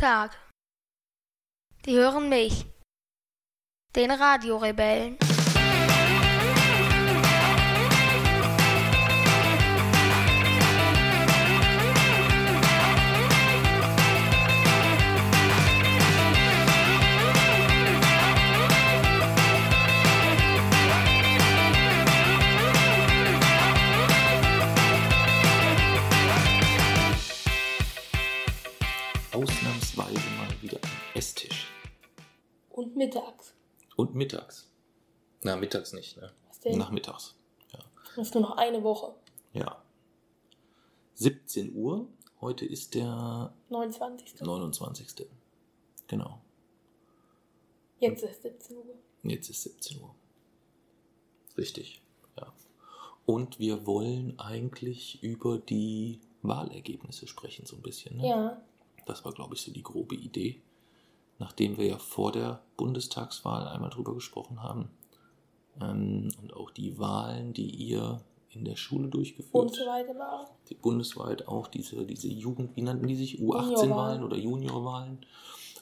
Tag. Die hören mich, den Radiorebellen. Mittags. Und mittags. Na, mittags nicht, ne? Was denn? Nachmittags. Das ist nur noch eine Woche. Ja. 17 Uhr. Heute ist der 29. 29. Genau. Jetzt ist 17 Uhr. Jetzt ist 17 Uhr. Richtig, ja. Und wir wollen eigentlich über die Wahlergebnisse sprechen, so ein bisschen. Ne? Ja. Das war, glaube ich, so die grobe Idee. Nachdem wir ja vor der Bundestagswahl einmal drüber gesprochen haben. Ähm, und auch die Wahlen, die ihr in der Schule durchgeführt Und so weiter war auch. die bundesweit auch diese, diese Jugend, wie nannten die sich? U18-Wahlen Juniorwahlen. oder Juniorwahlen.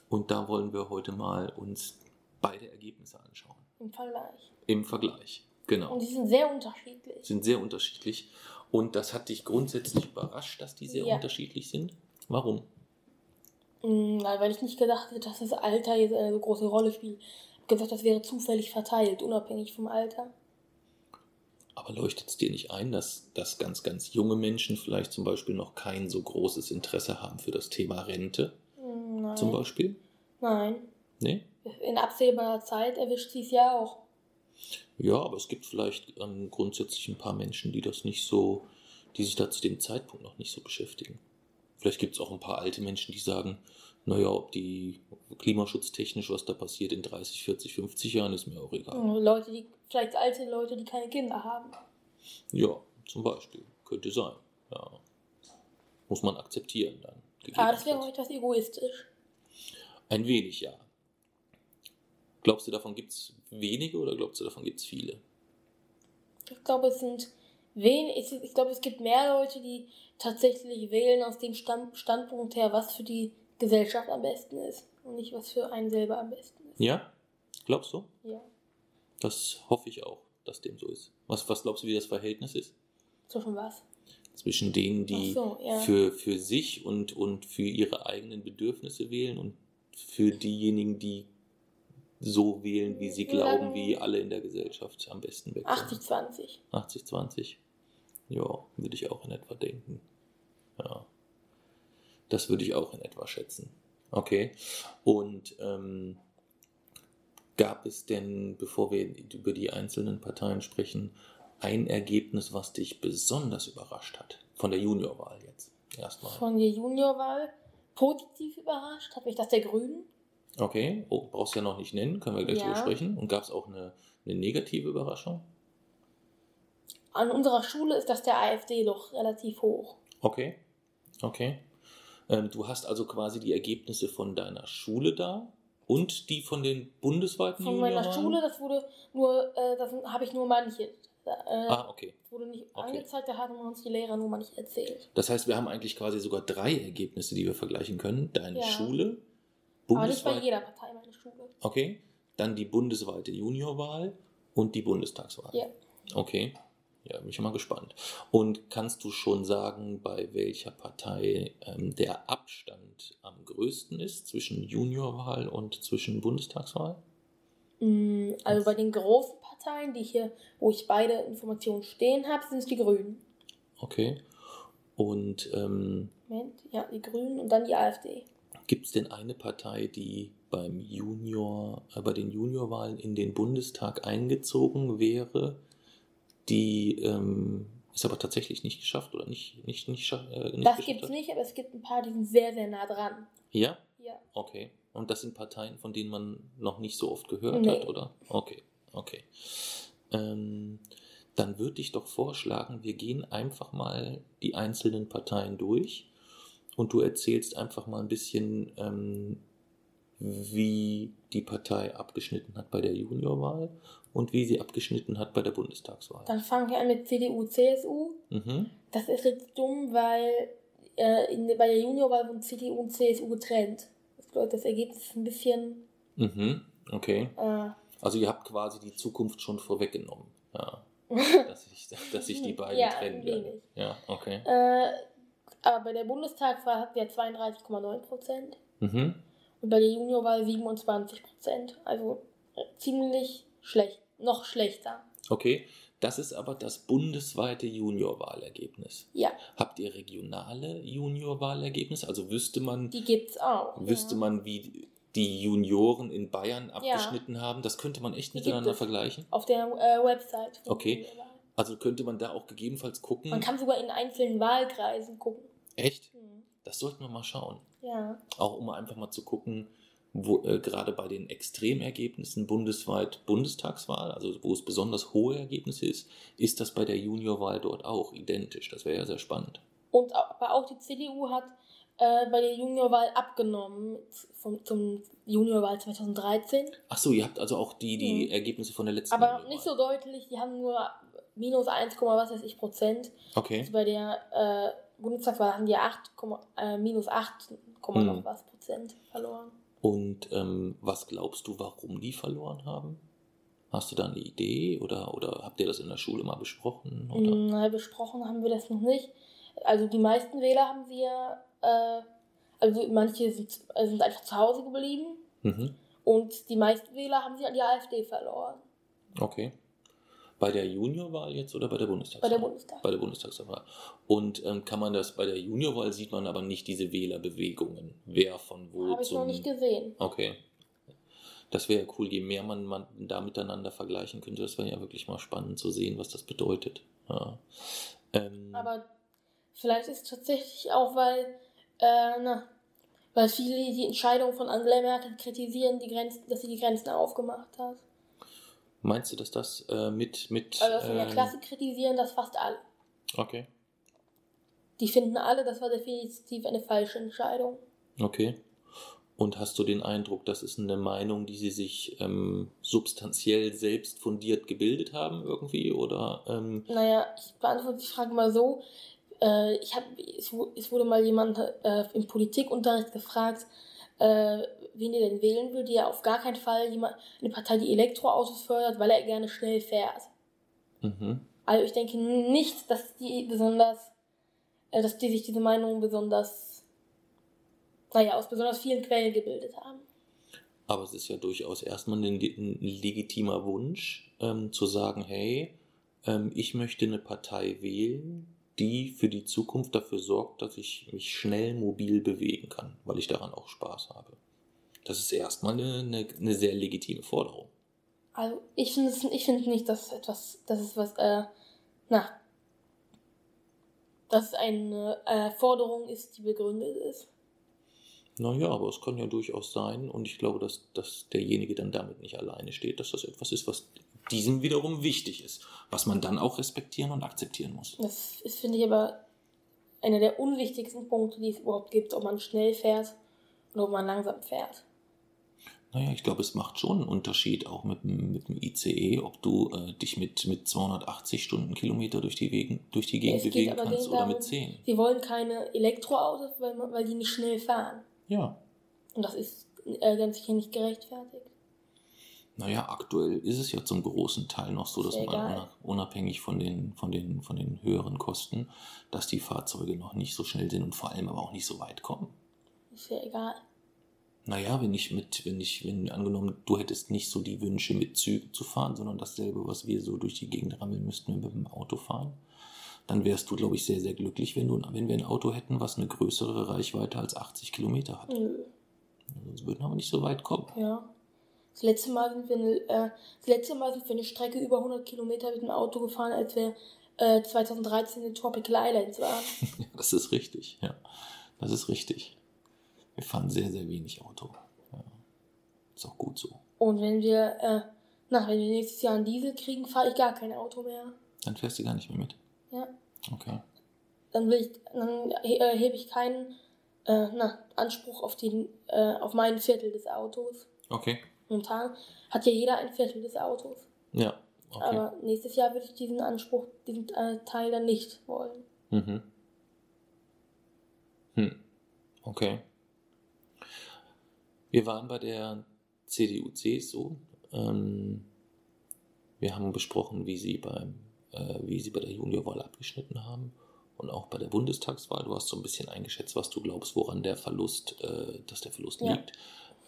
Und da wollen wir heute mal uns beide Ergebnisse anschauen. Im Vergleich. Im Vergleich. Genau. Und die sind sehr unterschiedlich. Sind sehr unterschiedlich. Und das hat dich grundsätzlich überrascht, dass die sehr Ja. unterschiedlich sind? Warum? Mm, Nein, weil ich nicht gedacht hätte, dass das Alter jetzt eine so große Rolle spielt. Ich habe gesagt, das wäre zufällig verteilt, unabhängig vom Alter. Aber leuchtet es dir nicht ein, dass, dass ganz, ganz junge Menschen vielleicht zum Beispiel noch kein so großes Interesse haben für das Thema Rente? Mm, Nein. Zum Beispiel? Nein. Nee? In absehbarer Zeit erwischt sie es ja auch. Ja, aber es gibt vielleicht ähm, grundsätzlich ein paar Menschen, die das nicht so, die sich da zu dem Zeitpunkt noch nicht so beschäftigen. Vielleicht gibt es auch ein paar alte Menschen, die sagen, naja, ob die klimaschutztechnisch, was da passiert in 30, 40, 50 Jahren, ist mir auch egal. Leute, die, vielleicht alte Leute, die keine Kinder haben. Ja, zum Beispiel. Könnte sein. Ja. Muss man akzeptieren dann. Ah, das wäre auch etwas egoistisch. Ein wenig, ja. Glaubst du, davon gibt es wenige oder glaubst du, davon gibt es viele? Ich glaube, es sind wen, ich, ich glaube, es gibt mehr Leute, die tatsächlich wählen aus dem Stand, Standpunkt her, was für die Gesellschaft am besten ist und nicht was für einen selber am besten ist. Ja? Glaubst du? Ja. Das hoffe ich auch, dass dem so ist. Was, was glaubst du, wie das Verhältnis ist? Zwischen was? Zwischen denen, die so, ja. für, für sich und, und für ihre eigenen Bedürfnisse wählen und für diejenigen, die so wählen, wie sie glauben, wie alle in der Gesellschaft am besten wegkommen. 80-20. 80, 20. Ja, würde ich auch in etwa denken. Ja. Das würde ich auch in etwa schätzen. Okay. Und ähm, gab es denn, bevor wir über die einzelnen Parteien sprechen, ein Ergebnis, was dich besonders überrascht hat? Von der Juniorwahl jetzt. Erstmal. Von der Juniorwahl positiv überrascht hat mich das der Grünen. Okay. Oh, brauchst du ja noch nicht nennen, können wir gleich Ja. drüber sprechen. Und gab es auch eine, eine negative Überraschung? An unserer Schule ist das der AfD doch relativ hoch. Okay, okay. Ähm, du hast also quasi die Ergebnisse von deiner Schule da und die von den bundesweiten Von meiner? Schule, das wurde nur, äh, das habe ich nur manche. Äh, Ah, okay. wurde nicht okay. angezeigt, da hatten uns die Lehrer nur mal nicht erzählt. Das heißt, wir haben eigentlich quasi sogar drei Ergebnisse, die wir vergleichen können. Deine Ja. Schule, Aber nicht bei bundesweit. jeder Partei meine Schule. Okay. Dann die bundesweite Juniorwahl und die Bundestagswahl. Ja. Okay. Ja, bin ich mal gespannt. Und kannst du schon sagen, bei welcher Partei ähm, der Abstand am größten ist zwischen Juniorwahl und zwischen Bundestagswahl? Mm, Also bei den großen Parteien, die hier, wo ich beide Informationen stehen habe, sind es die Grünen. Okay. Und ähm, Moment, ja, die Grünen und dann die AfD. gibt es denn eine Partei, die beim Junior, äh, bei den Juniorwahlen in den Bundestag eingezogen wäre, die ähm, es aber tatsächlich nicht geschafft oder nicht, nicht, nicht, äh, nicht Das gibt es nicht, aber es gibt ein paar, die sind sehr, sehr nah dran. Ja? Ja. Okay. Und das sind Parteien, von denen man noch nicht so oft gehört Nee. hat, oder? Okay, okay. Ähm, dann würde ich doch vorschlagen, wir gehen einfach mal die einzelnen Parteien durch und du erzählst einfach mal ein bisschen, ähm, wie die Partei abgeschnitten hat bei der Juniorwahl und wie sie abgeschnitten hat bei der Bundestagswahl. Dann fangen wir an mit CDU, CSU. Mhm. Das ist jetzt dumm, weil äh, in, bei der Juniorwahl wurden CDU und CSU getrennt. Das bedeutet, das Ergebnis ist ein bisschen. Mhm, okay. Äh, Also ihr habt quasi die Zukunft schon vorweggenommen. Ja. dass, ich, dass sich die beiden Ja, trennen werden. Ja, okay. äh, aber bei der Bundestagswahl hatten wir 32,9 Prozent Mhm. Und bei der Juniorwahl 27 Prozent. Also äh, ziemlich schlecht. Noch schlechter. Okay, das ist aber das bundesweite Juniorwahlergebnis. Ja, Habt ihr regionale Juniorwahlergebnisse? Also wüsste man, die gibt's auch. wüsste ja. man, wie die Junioren in Bayern abgeschnitten haben? Das könnte man echt Die miteinander vergleichen. Auf der äh, Website. Okay. Also könnte man da auch gegebenenfalls gucken. Man kann sogar in einzelnen Wahlkreisen gucken. echt? Mhm. Das sollten wir mal schauen. Ja. Auch um einfach mal zu gucken, wo äh, gerade bei den Extremergebnissen bundesweit Bundestagswahl, also wo es besonders hohe Ergebnisse ist, ist das bei der Juniorwahl dort auch identisch. Das wäre ja sehr spannend. Und auch, aber auch die CDU hat äh, bei der Juniorwahl abgenommen vom, zum Juniorwahl 2013. Ach so, ihr habt also auch die, die Mhm. Ergebnisse von der letzten Aber Juniorwahl. nicht so deutlich, die haben nur minus 1, was weiß ich Prozent. Okay. Also bei der äh, Bundestagswahl haben die 8, äh, minus 8, Hm. noch was Prozent verloren. Und ähm, was glaubst du, warum die verloren haben? Hast du da eine Idee oder, oder habt ihr das in der Schule mal besprochen? Oder? Mm, Na, besprochen haben wir das noch nicht. Also die meisten Wähler haben wir, äh, also manche sind, äh, sind einfach zu Hause geblieben Mhm. und die meisten Wähler haben sie an die AfD verloren. Okay. Bei der Juniorwahl jetzt oder bei der Bundestagswahl? Bei der Bundestag. Bei der Bundestagswahl. Und ähm, kann man das bei der Juniorwahl sieht man aber nicht diese Wählerbewegungen, wer von wo Habe ich noch nicht gesehen. Okay. Das wäre ja cool, je mehr man, man da miteinander vergleichen könnte, das wäre ja wirklich mal spannend zu sehen, was das bedeutet. Ja. Ähm, Aber vielleicht ist es tatsächlich auch, weil, äh, na, weil viele die Entscheidung von Angela Merkel kritisieren, die Grenzen, dass sie die Grenzen aufgemacht hat. Meinst du, dass das äh, mit. mit Also von der ähm, Klasse kritisieren das fast alle. Okay. Die finden alle, das war definitiv eine falsche Entscheidung. Okay. Und hast du den Eindruck, das ist eine Meinung, die sie sich ähm, substanziell selbst fundiert gebildet haben irgendwie? Oder ähm, Naja, ich beantworte die Frage mal so. Äh, ich hab, es, es wurde mal jemand äh, im Politikunterricht gefragt, äh, wen ihr denn wählen würde. Ja, auf gar keinen Fall jemand, eine Partei, die Elektroautos fördert, weil er gerne schnell fährt. mhm. Also ich denke nicht, dass die besonders, äh, dass die sich diese Meinung besonders, naja, aus besonders vielen Quellen gebildet haben. Aber es ist ja durchaus erstmal ein, ein legitimer Wunsch, ähm, zu sagen, hey, ähm, ich möchte eine Partei wählen, die für die Zukunft dafür sorgt, dass ich mich schnell mobil bewegen kann, weil ich daran auch Spaß habe. Das ist erstmal eine, eine, eine sehr legitime Forderung. Also ich finde ich finde nicht, dass etwas, dass es was, äh, na, dass eine äh, Forderung ist, die begründet ist. Naja, aber es kann ja durchaus sein, und ich glaube, dass, dass derjenige dann damit nicht alleine steht, dass das etwas ist, was diesem wiederum wichtig ist, was man dann auch respektieren und akzeptieren muss. Das ist, finde ich, aber einer der unwichtigsten Punkte, die es überhaupt gibt, ob man schnell fährt oder ob man langsam fährt. Naja, ich glaube, es macht schon einen Unterschied, auch mit, dem- mit dem ICE, ob du äh, dich mit, mit 280 Stundenkilometer durch die, Wegen, durch die Gegend Es bewegen kannst oder darum, mit 10. Sie wollen keine Elektroautos, weil, weil die nicht schnell fahren. Ja. Und das ist äh, ganz sicher nicht gerechtfertigt. Naja, aktuell ist es ja zum großen Teil noch so, dass ja man unabhängig von den, von, den, von den höheren Kosten, dass die Fahrzeuge noch nicht so schnell sind und vor allem aber auch nicht so weit kommen. Ist ja egal. Naja, wenn ich mit, wenn ich, wenn angenommen, du hättest nicht so die Wünsche, mit Zügen zu fahren, sondern dasselbe, was wir so durch die Gegend rammeln müssten, wenn wir mit dem Auto fahren, dann wärst du, glaube ich, sehr, sehr glücklich, wenn, du, wenn wir ein Auto hätten, was eine größere Reichweite als 80 Kilometer hat. Nö. Sonst würden wir aber nicht so weit kommen. Ja. Das letzte Mal sind wir, eine- äh, das letzte Mal sind wir eine Strecke über 100 Kilometer mit dem Auto gefahren, als wir äh, 2013 in Tropical Islands waren. Ja, das ist richtig, ja. Das ist richtig. Wir fahren sehr, sehr wenig Auto. Ja. Ist auch gut so. Und wenn wir, äh, na, wenn wir nächstes Jahr einen Diesel kriegen, fahre ich gar kein Auto mehr. Dann fährst du gar nicht mehr mit. Ja. Okay. Dann will ich, dann he- äh, hebe ich keinen äh, na, Anspruch auf den, äh, auf mein Viertel des Autos. Okay. Momentan hat ja jeder ein Viertel des Autos. Ja. Okay. Aber nächstes Jahr würde ich diesen Anspruch, diesen äh, Teil dann nicht wollen. Mhm. Hm. Okay. Wir waren bei der CDU-CSU. Ähm, wir haben besprochen, wie sie, beim, äh, wie sie bei der Juniorwahl abgeschnitten haben und auch bei der Bundestagswahl. Du hast so ein bisschen eingeschätzt, was du glaubst, woran der Verlust, äh, dass der Verlust Ja. liegt.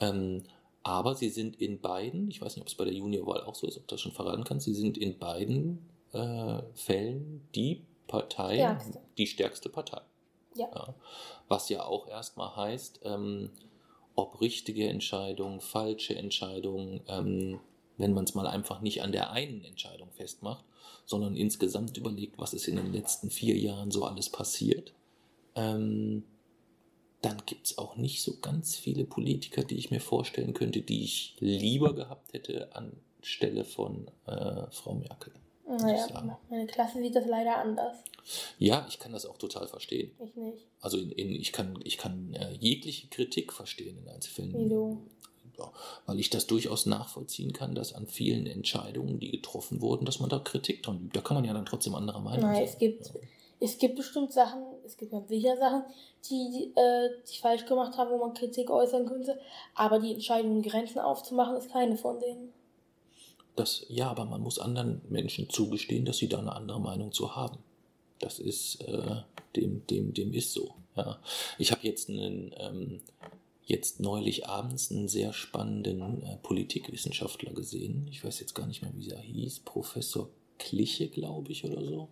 Ähm, aber sie sind in beiden, ich weiß nicht, ob es bei der Juniorwahl auch so ist, ob du das schon verraten kannst, sie sind in beiden äh, Fällen die Partei, Stärkste. die stärkste Partei. Ja. Was ja auch erstmal heißt, ähm, ob richtige Entscheidungen, falsche Entscheidungen, ähm, wenn man es mal einfach nicht an der einen Entscheidung festmacht, sondern insgesamt überlegt, was ist in den letzten vier Jahren so alles passiert, ähm, dann gibt es auch nicht so ganz viele Politiker, die ich mir vorstellen könnte, die ich lieber gehabt hätte anstelle von äh, Frau Merkel. Naja, meine Klasse sieht das leider anders. Ja, ich kann das auch total verstehen. Ich nicht. Also in, in, ich kann, ich kann äh, jegliche Kritik verstehen in Einzelfällen. Wieso? Ja, weil ich das durchaus nachvollziehen kann, dass an vielen Entscheidungen, die getroffen wurden, dass man da Kritik dran übt. Da kann man ja dann trotzdem anderer Meinung Nein, sein. es gibt, es gibt bestimmt Sachen, es gibt ganz sicher Sachen, die, äh, die falsch gemacht habe, wo man Kritik äußern könnte. Aber die Entscheidung, Grenzen aufzumachen, ist keine von denen. Das, ja, aber man muss anderen Menschen zugestehen, dass sie da eine andere Meinung zu haben. Das ist, äh, dem, dem, dem ist so. Ja. Ich habe jetzt einen, ähm, jetzt neulich abends einen sehr spannenden äh, Politikwissenschaftler gesehen. Ich weiß jetzt gar nicht mehr, wie er hieß. Professor Kliche, glaube ich, oder so.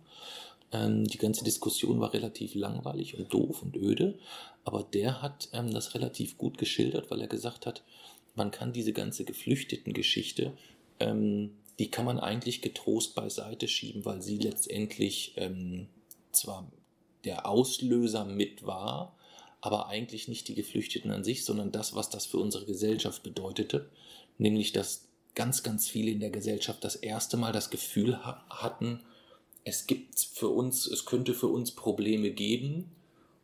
Ähm, die ganze Diskussion war relativ langweilig und doof und öde, aber der hat ähm, das relativ gut geschildert, weil er gesagt hat, man kann diese ganze Geflüchteten-Geschichte, ähm, die kann man eigentlich getrost beiseite schieben, weil sie letztendlich ähm, zwar der Auslöser mit war, aber eigentlich nicht die Geflüchteten an sich, sondern das, was das für unsere Gesellschaft bedeutete, nämlich dass ganz, ganz viele in der Gesellschaft das erste Mal das Gefühl ha hatten, es gibt für uns, es könnte für uns Probleme geben,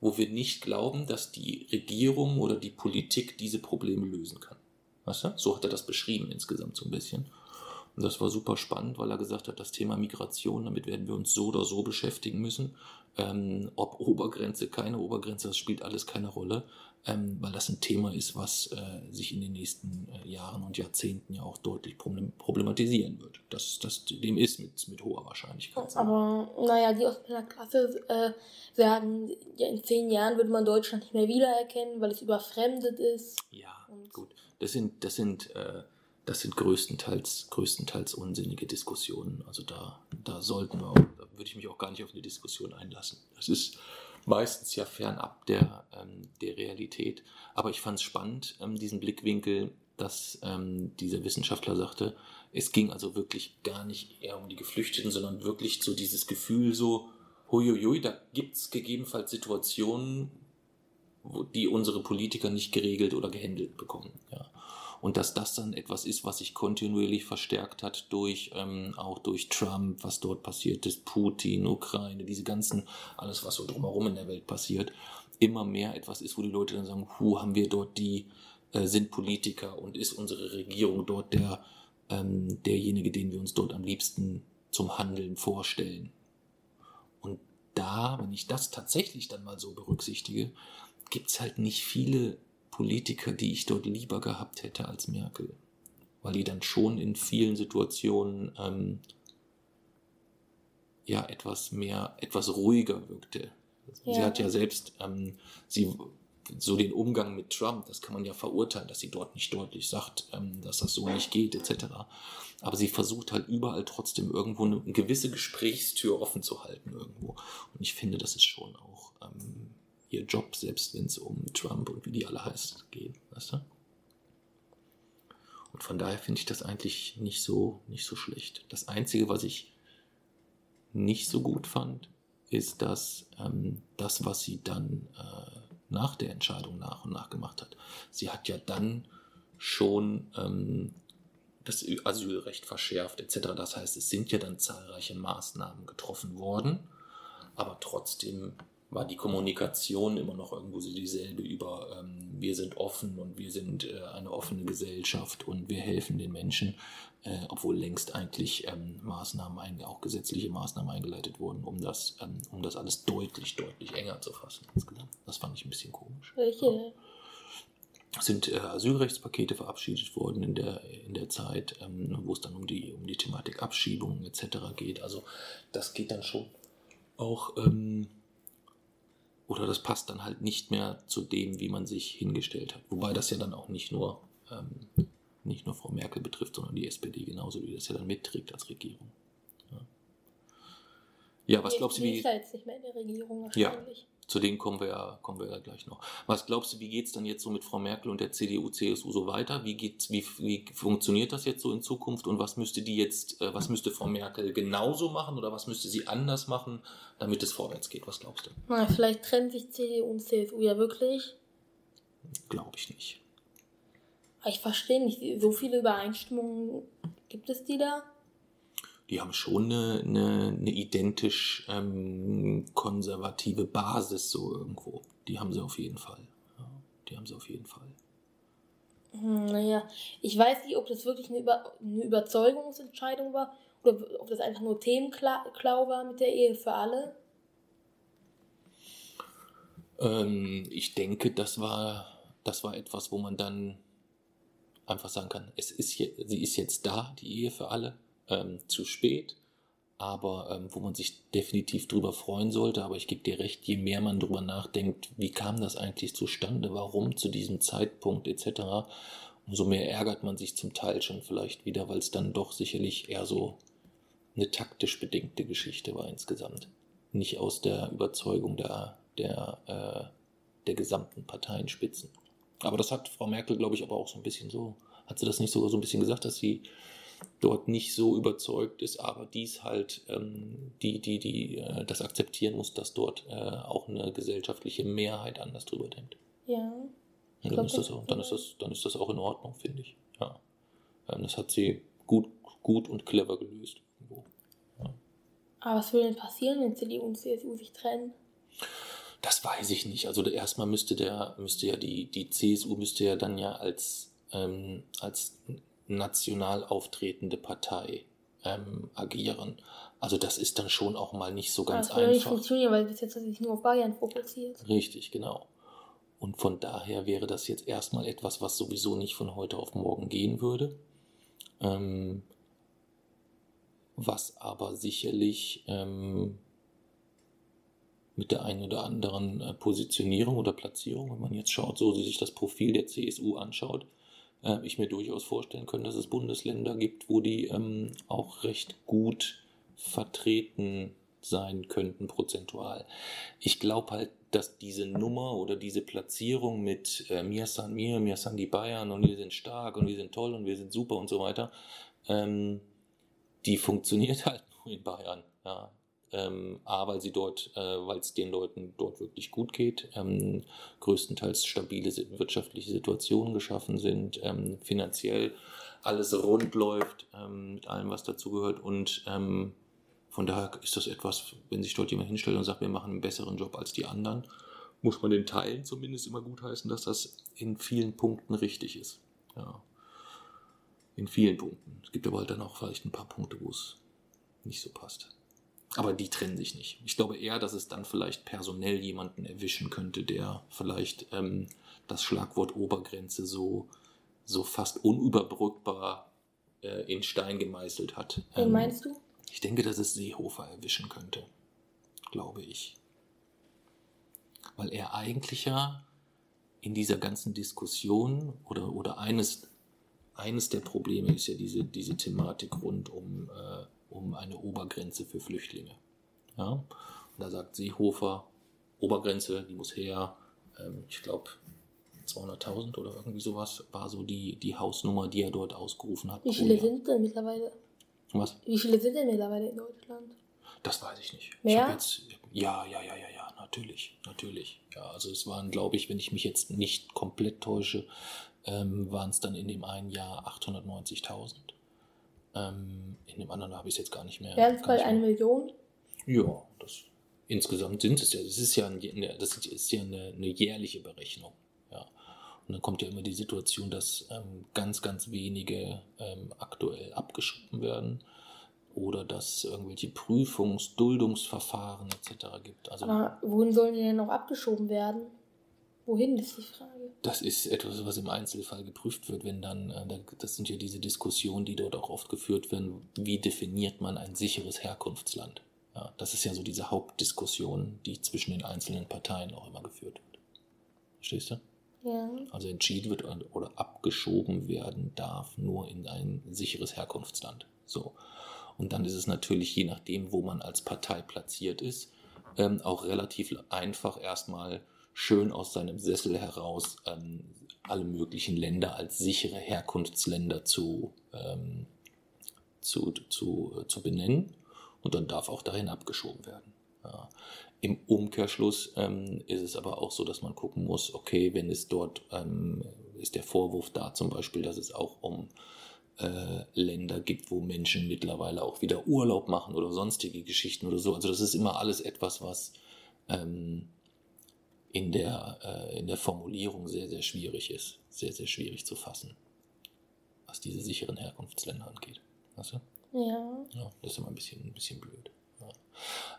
wo wir nicht glauben, dass die Regierung oder die Politik diese Probleme lösen kann. Weißt du? So hat er das beschrieben insgesamt so ein bisschen. Und das war super spannend, weil er gesagt hat, das Thema Migration, damit werden wir uns so oder so beschäftigen müssen. Ähm, ob Obergrenze, keine Obergrenze, das spielt alles keine Rolle, ähm, weil das ein Thema ist, was äh, sich in den nächsten äh, Jahren und Jahrzehnten ja auch deutlich problem problematisieren wird. Das, das, dem ist mit, mit hoher Wahrscheinlichkeit. Aber naja, die aus meiner Klasse äh, sagen, ja, in zehn Jahren würde man Deutschland nicht mehr wiedererkennen, weil es überfremdet ist. Ja, gut. Das sind, das sind, äh, das sind größtenteils, größtenteils unsinnige Diskussionen. Also da, da sollten wir da würde ich mich auch gar nicht auf eine Diskussion einlassen. Das ist meistens ja fernab der, ähm, der Realität. Aber ich fand es spannend, ähm, diesen Blickwinkel, dass ähm, dieser Wissenschaftler sagte, es ging also wirklich gar nicht eher um die Geflüchteten, sondern wirklich so dieses Gefühl so, huiuiui, da gibt es gegebenenfalls Situationen, wo die unsere Politiker nicht geregelt oder gehandelt bekommen. Ja. Und dass das dann etwas ist, was sich kontinuierlich verstärkt hat durch ähm, auch durch Trump, was dort passiert ist, Putin, Ukraine, diese ganzen, alles, was so drumherum in der Welt passiert, immer mehr etwas ist, wo die Leute dann sagen, hu, haben wir dort die, äh, sind Politiker und ist unsere Regierung dort der, ähm, derjenige, den wir uns dort am liebsten zum Handeln vorstellen. Und da, wenn ich das tatsächlich dann mal so berücksichtige, gibt es halt nicht viele Politiker, die ich dort lieber gehabt hätte als Merkel. Weil die dann schon in vielen Situationen ähm, ja etwas mehr, etwas ruhiger wirkte. Sie Ja. hat ja selbst ähm, sie so den Umgang mit Trump, das kann man ja verurteilen, dass sie dort nicht deutlich sagt, ähm, dass das so nicht geht, etc. Aber sie versucht halt überall trotzdem irgendwo eine, eine gewisse Gesprächstür offen zu halten irgendwo. Und ich finde, das ist schon auch ähm, ihr Job, selbst wenn es um Trump und wie die alle heißt geht, weißt du? Und von daher finde ich das eigentlich nicht so, nicht so schlecht. Das Einzige, was ich nicht so gut fand, ist, dass ähm, das, was sie dann äh, nach der Entscheidung nach und nach gemacht hat, sie hat ja dann schon ähm, das Asylrecht verschärft etc. Das heißt, es sind ja dann zahlreiche Maßnahmen getroffen worden, aber trotzdem war die Kommunikation immer noch irgendwo so dieselbe über ähm, wir sind offen und wir sind äh, eine offene Gesellschaft und wir helfen den Menschen, äh, obwohl längst eigentlich ähm, Maßnahmen, auch gesetzliche Maßnahmen eingeleitet wurden, um das, ähm, um das alles deutlich, deutlich enger zu fassen insgesamt. Das fand ich ein bisschen komisch. Welche? Ja. Es sind äh, Asylrechtspakete verabschiedet worden in der, in der Zeit, ähm, wo es dann um die, um die Thematik Abschiebungen etc. geht. Also das geht dann schon auch ähm, oder das passt dann halt nicht mehr zu dem, wie man sich hingestellt hat. Wobei das ja dann auch nicht nur, ähm, nicht nur Frau Merkel betrifft, sondern die SPD genauso, die das ja dann mitträgt als Regierung. Ja, ja was glaubst du, wie... ist jetzt nicht mehr in der Regierung wahrscheinlich. Ja. Zu denen kommen wir ja, kommen wir ja gleich noch. Was glaubst du, wie geht es dann jetzt so mit Frau Merkel und der CDU, CSU so weiter? Wie, geht's, wie, wie funktioniert das jetzt so in Zukunft und was müsste die jetzt, äh, was müsste Frau Merkel genauso machen oder was müsste sie anders machen, damit es vorwärts geht? Was glaubst du? Na, vielleicht trennen sich CDU und CSU ja wirklich. Glaube ich nicht. Ich verstehe nicht, so viele Übereinstimmungen gibt es die da? Die haben schon eine, eine, eine identisch ähm, konservative Basis so irgendwo. Die haben sie auf jeden Fall. Ja, die haben sie auf jeden Fall. Hm, naja, ich weiß nicht, ob das wirklich eine, Über eine Überzeugungsentscheidung war oder ob das einfach nur Themenklau war mit der Ehe für alle. Ähm, ich denke, das war, das war etwas, wo man dann einfach sagen kann, es ist je, sie ist jetzt da, die Ehe für alle ähm, zu spät, aber ähm, wo man sich definitiv drüber freuen sollte. Aber ich gebe dir recht, je mehr man drüber nachdenkt, wie kam das eigentlich zustande, warum zu diesem Zeitpunkt etc., umso mehr ärgert man sich zum Teil schon vielleicht wieder, weil es dann doch sicherlich eher so eine taktisch bedingte Geschichte war insgesamt. Nicht aus der Überzeugung der, der, äh, der gesamten Parteienspitzen. Aber das hat Frau Merkel, glaube ich, aber auch so ein bisschen so, hat sie das nicht sogar so ein bisschen gesagt, dass sie dort nicht so überzeugt ist, aber dies halt ähm, die, die, die äh, das akzeptieren muss, dass dort äh, auch eine gesellschaftliche Mehrheit anders drüber denkt. Ja. Und dann, ist das, auch, dann, ist das, dann ist das auch in Ordnung, finde ich. Ja. Ähm, das hat sie gut, gut und clever gelöst. Ja. Aber was würde denn passieren, wenn CDU und CSU sich trennen? Das weiß ich nicht. Also erstmal müsste der, müsste ja die, die CSU müsste ja dann ja als, ähm, als national auftretende Partei ähm, agieren. Also das ist dann schon auch mal nicht so ganz das einfach. Das nicht funktionieren, weil bis jetzt sich nur auf Bayern fokussiert. Richtig, genau. Und von daher wäre das jetzt erstmal etwas, was sowieso nicht von heute auf morgen gehen würde. Ähm, was aber sicherlich ähm, mit der einen oder anderen äh, Positionierung oder Platzierung, wenn man jetzt schaut, so sich das Profil der CSU anschaut, äh, ich mir durchaus vorstellen können, dass es Bundesländer gibt, wo die ähm, auch recht gut vertreten sein könnten prozentual. Ich glaube halt, dass diese Nummer oder diese Platzierung mit äh, mir san mir, mir san die Bayern und wir sind stark und wir sind toll und wir sind super und so weiter, ähm, die funktioniert halt nur in Bayern. Ja ähm, A, weil sie dort, äh, weil es den Leuten dort wirklich gut geht, ähm, größtenteils stabile wirtschaftliche Situationen geschaffen sind, ähm, finanziell alles rund läuft ähm, mit allem, was dazu gehört und ähm, von daher ist das etwas, wenn sich dort jemand hinstellt und sagt, wir machen einen besseren Job als die anderen, muss man den Teilen zumindest immer gutheißen, dass das in vielen Punkten richtig ist. Ja. In vielen Punkten. Es gibt aber halt dann auch vielleicht ein paar Punkte, wo es nicht so passt. Aber die trennen sich nicht. Ich glaube eher, dass es dann vielleicht personell jemanden erwischen könnte, der vielleicht ähm, das Schlagwort Obergrenze so, so fast unüberbrückbar äh, in Stein gemeißelt hat. Wen ähm, meinst du? Ich denke, dass es Seehofer erwischen könnte. Glaube ich. Weil er eigentlich ja in dieser ganzen Diskussion oder, oder eines, eines der Probleme ist ja diese, diese Thematik rund um äh, um eine Obergrenze für Flüchtlinge. Ja? Und da sagt Seehofer, Obergrenze, die muss her, ähm, ich glaube 200.000 oder irgendwie sowas, war so die, die Hausnummer, die er dort ausgerufen hat. Wie viele sind denn mittlerweile? Was? Wie viele sind denn mittlerweile in Deutschland? Das weiß ich nicht. Mehr? Ich jetzt, ja, ja, ja, ja, ja, natürlich, natürlich. Ja, also es waren, glaube ich, wenn ich mich jetzt nicht komplett täusche, ähm, waren es dann in dem einen Jahr 890.000. Ähm, in dem anderen habe ich es jetzt gar nicht mehr. Wären es bald eine Million? Ja, das, insgesamt sind es ja, das ist ja, ein, das ist ja eine, eine jährliche Berechnung. Ja. Und dann kommt ja immer die Situation, dass ähm, ganz, ganz wenige ähm, aktuell abgeschoben werden oder dass irgendwelche Prüfungs-, Duldungsverfahren etc. gibt. Also, Aber wohin sollen die denn noch abgeschoben werden? Wohin ist die Frage? Das ist etwas, was im Einzelfall geprüft wird, wenn dann, äh, das sind ja diese Diskussionen, die dort auch oft geführt werden, wie definiert man ein sicheres Herkunftsland? Ja, das ist ja so diese Hauptdiskussion, die zwischen den einzelnen Parteien auch immer geführt wird. Verstehst du? Ja. Also entschieden wird oder abgeschoben werden darf nur in ein sicheres Herkunftsland. So. Und dann ist es natürlich, je nachdem, wo man als Partei platziert ist, ähm, auch relativ einfach erstmal schön aus seinem Sessel heraus ähm, alle möglichen Länder als sichere Herkunftsländer zu, ähm, zu, zu, zu benennen und dann darf auch dahin abgeschoben werden. Ja. Im Umkehrschluss ähm, ist es aber auch so, dass man gucken muss, okay, wenn es dort ähm, ist der Vorwurf da zum Beispiel, dass es auch um äh, Länder gibt, wo Menschen mittlerweile auch wieder Urlaub machen oder sonstige Geschichten oder so. Also das ist immer alles etwas, was ähm, in der, äh, in der Formulierung sehr, sehr schwierig ist. Sehr, sehr schwierig zu fassen, was diese sicheren Herkunftsländer angeht. Weißt du? Ja. Ja, das ist immer ein bisschen, ein bisschen blöd. Ja.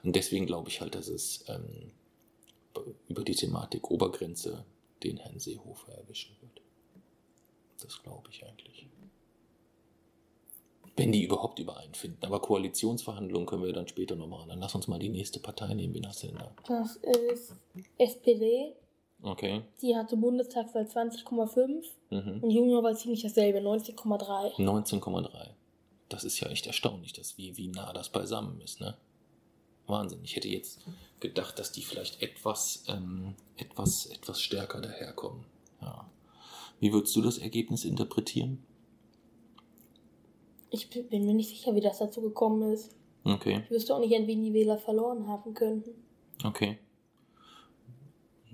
Und deswegen glaube ich halt, dass es ähm, über die Thematik Obergrenze den Herrn Seehofer erwischen wird. Das glaube ich eigentlich. Wenn die überhaupt übereinfinden. Aber Koalitionsverhandlungen können wir dann später noch machen. Dann lass uns mal die nächste Partei nehmen. Wen hast du denn da? Das ist SPD. Okay. Die hatte Bundestagswahl 20,5 mhm. und Junior war ziemlich dasselbe, 19,3. 19,3. Das ist ja echt erstaunlich, dass wie, wie nah das beisammen ist, ne? Wahnsinn. Ich hätte jetzt gedacht, dass die vielleicht etwas, ähm, etwas, etwas stärker daherkommen. Ja. Wie würdest du das Ergebnis interpretieren? Ich bin mir nicht sicher, wie das dazu gekommen ist. Okay. Ich wüsste auch nicht, an wen die Wähler verloren haben könnten. Okay.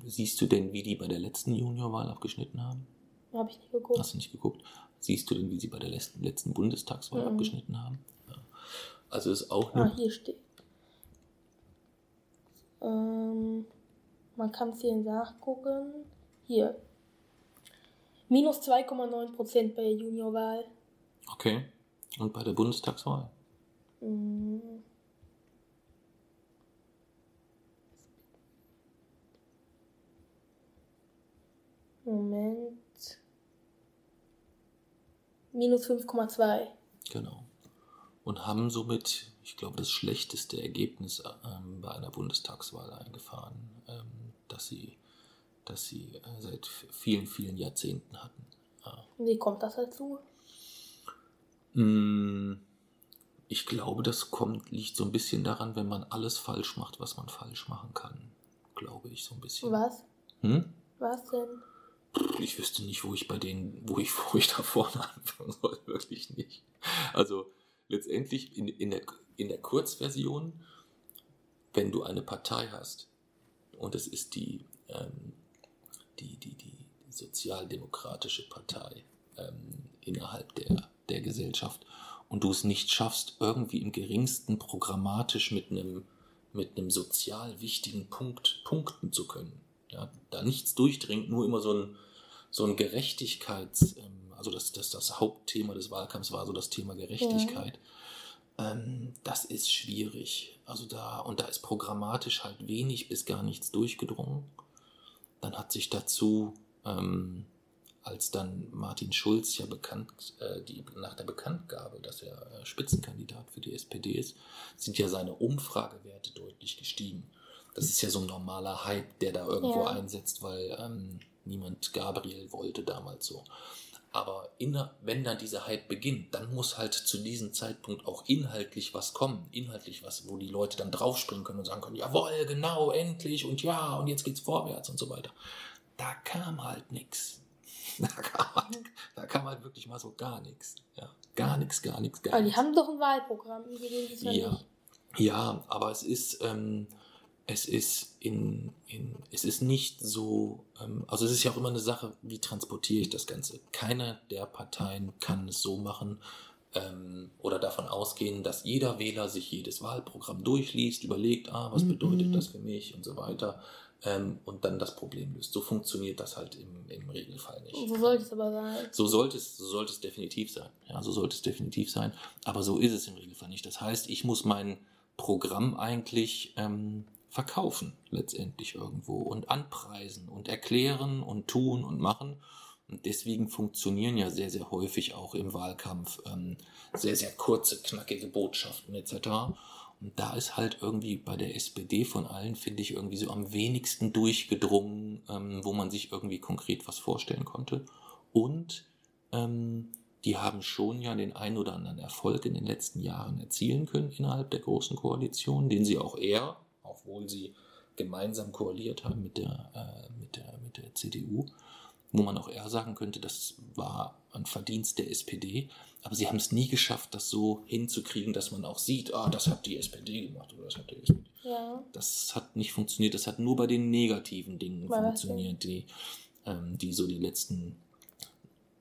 Siehst du denn, wie die bei der letzten Juniorwahl abgeschnitten haben? Habe ich nicht geguckt. Hast du nicht geguckt? Siehst du denn, wie sie bei der letzten, letzten Bundestagswahl mhm. abgeschnitten haben? Ja. Also ist auch. Ah, hier steht. Ähm, man kann es hier nachgucken. Hier. Minus 2,9% bei der Juniorwahl. Okay. Und bei der Bundestagswahl? Mm. Moment. Minus 5,2. Genau. Und haben somit, ich glaube, das schlechteste Ergebnis ähm, bei einer Bundestagswahl eingefahren, ähm, das sie, das sie äh, seit vielen, vielen Jahrzehnten hatten. Ja. Wie kommt das dazu? Hm, ich glaube, das kommt, liegt so ein bisschen daran, wenn man alles falsch macht, was man falsch machen kann. Glaube ich so ein bisschen. Was? Hm? Was denn? Ich wüsste nicht, wo ich bei denen, wo ich, wo ich da vorne anfangen soll. Wirklich nicht. Also letztendlich in, in, der, in der Kurzversion, wenn du eine Partei hast und es ist die, ähm, die, die, die sozialdemokratische Partei ähm, innerhalb der der Gesellschaft und du es nicht schaffst, irgendwie im geringsten programmatisch mit einem, mit einem sozial wichtigen Punkt punkten zu können. Ja, da nichts durchdringt, nur immer so ein, so ein Gerechtigkeits, ähm, also das, das, das Hauptthema des Wahlkampfs war so das Thema Gerechtigkeit. Ja. Ähm, das ist schwierig. Also da, und da ist programmatisch halt wenig bis gar nichts durchgedrungen. Dann hat sich dazu ähm, als dann Martin Schulz ja bekannt, äh, die, nach der Bekanntgabe, dass er äh, Spitzenkandidat für die SPD ist, sind ja seine Umfragewerte deutlich gestiegen. Das ist ja so ein normaler Hype, der da irgendwo ja. einsetzt, weil ähm, niemand Gabriel wollte damals so. Aber in, wenn dann dieser Hype beginnt, dann muss halt zu diesem Zeitpunkt auch inhaltlich was kommen. Inhaltlich was, wo die Leute dann draufspringen können und sagen können, jawohl, genau, endlich und ja, und jetzt geht's vorwärts und so weiter. Da kam halt nichts. Da kam, halt, da kam halt wirklich mal so gar nichts. Ja, gar nichts, gar nichts, gar nichts. Aber die haben doch ein Wahlprogramm, ja, ja, ja, aber es ist, ähm, es ist in, in, es ist nicht so, ähm, also es ist ja auch immer eine Sache, wie transportiere ich das Ganze. Keiner der Parteien kann es so machen, ähm, oder davon ausgehen, dass jeder Wähler sich jedes Wahlprogramm durchliest, überlegt, ah, was bedeutet Mhm. das für mich und so weiter ähm, und dann das Problem löst. So funktioniert das halt im, im Regelfall nicht. So sollte es aber sein. So sollte es, so sollte es definitiv sein. Ja, so sollte es definitiv sein. Aber so ist es im Regelfall nicht. Das heißt, ich muss mein Programm eigentlich ähm, verkaufen, letztendlich irgendwo und anpreisen und erklären und tun und machen. Und deswegen funktionieren ja sehr, sehr häufig auch im Wahlkampf ähm, sehr, sehr kurze, knackige Botschaften etc. Und da ist halt irgendwie bei der SPD von allen, finde ich, irgendwie so am wenigsten durchgedrungen, ähm, wo man sich irgendwie konkret was vorstellen konnte. Und ähm, die haben schon ja den ein oder anderen Erfolg in den letzten Jahren erzielen können innerhalb der großen Koalition, den sie auch eher, obwohl sie gemeinsam koaliert haben mit der, äh, mit der, mit der CDU, wo man auch eher sagen könnte, das war ein Verdienst der SPD, aber sie haben es nie geschafft, das so hinzukriegen, dass man auch sieht, ah, das hat die SPD gemacht oder das hat die SPD. Ja. Das hat nicht funktioniert, das hat nur bei den negativen Dingen was funktioniert, die, ähm, die so die letzten,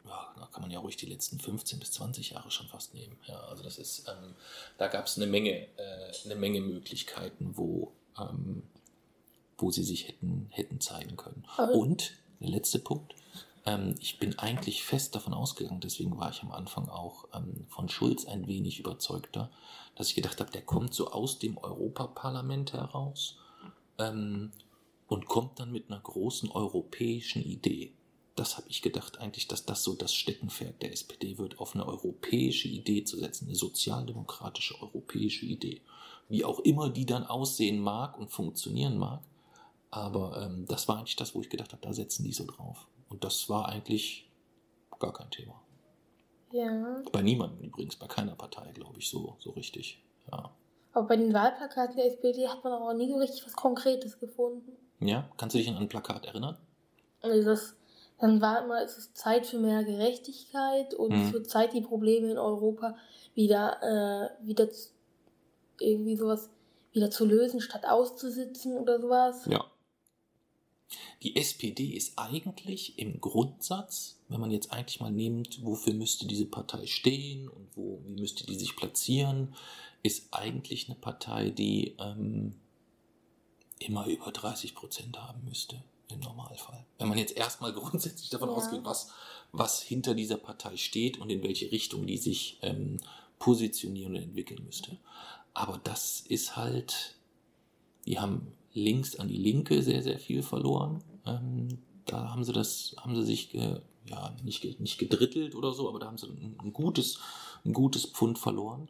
ja, da kann man ja ruhig die letzten 15 bis 20 Jahre schon fast nehmen. Ja, also das ist, ähm, da gab es eine Menge, äh, eine Menge Möglichkeiten, wo, ähm, wo sie sich hätten, hätten zeigen können. Aber- Und der letzte Punkt. Ähm, ich bin eigentlich fest davon ausgegangen, deswegen war ich am Anfang auch ähm, von Schulz ein wenig überzeugter, dass ich gedacht habe, der kommt so aus dem Europaparlament heraus ähm, und kommt dann mit einer großen europäischen Idee. Das habe ich gedacht eigentlich, dass das so das Steckenpferd der SPD wird, auf eine europäische Idee zu setzen, eine sozialdemokratische europäische Idee. Wie auch immer die dann aussehen mag und funktionieren mag. Aber ähm, das war eigentlich das, wo ich gedacht habe, da setzen die so drauf. Und das war eigentlich gar kein Thema. Ja. Bei niemandem übrigens, bei keiner Partei, glaube ich, so, so richtig. Ja. Aber bei den Wahlplakaten der SPD hat man aber nie so richtig was Konkretes gefunden. ja, kannst du dich an ein Plakat erinnern? Also das, dann war immer, es ist Zeit für mehr Gerechtigkeit und Mhm. es wird Zeit, die Probleme in Europa wieder, äh, wieder zu, irgendwie sowas wieder zu lösen, statt auszusitzen oder sowas. Ja. Die SPD ist eigentlich im Grundsatz, wenn man jetzt eigentlich mal nimmt, wofür müsste diese Partei stehen und wo, wie müsste die sich platzieren, ist eigentlich eine Partei, die ähm, immer über 30 Prozent haben müsste im Normalfall. Wenn man jetzt erstmal grundsätzlich davon Ja. ausgeht, was, was hinter dieser Partei steht und in welche Richtung die sich ähm, positionieren und entwickeln müsste. Aber das ist halt, die haben links an die Linke sehr, sehr viel verloren. Ähm, da haben sie das, haben sie sich ge, ja, nicht, nicht gedrittelt oder so, aber da haben sie ein, ein gutes, ein gutes Pfund verloren.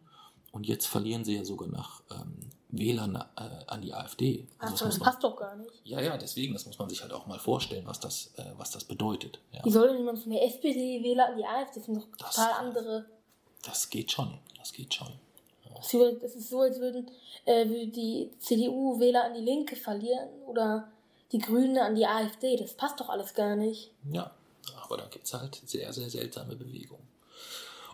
Und jetzt verlieren sie ja sogar nach ähm, Wählern äh, an die AfD. Also Ach, das das man, passt doch gar nicht. ja, ja, deswegen, das muss man sich halt auch mal vorstellen, was das, äh, was das bedeutet. Ja. Wie soll denn jemand von der SPD wähler an die AfD? Das sind doch Das- total andere. Das geht schon, das geht schon. Das ist so- als würden äh, die CDU-Wähler an die Linke verlieren oder die Grünen an die AfD. Das passt doch alles gar nicht. Ja, aber da gibt es halt sehr, sehr seltsame Bewegungen.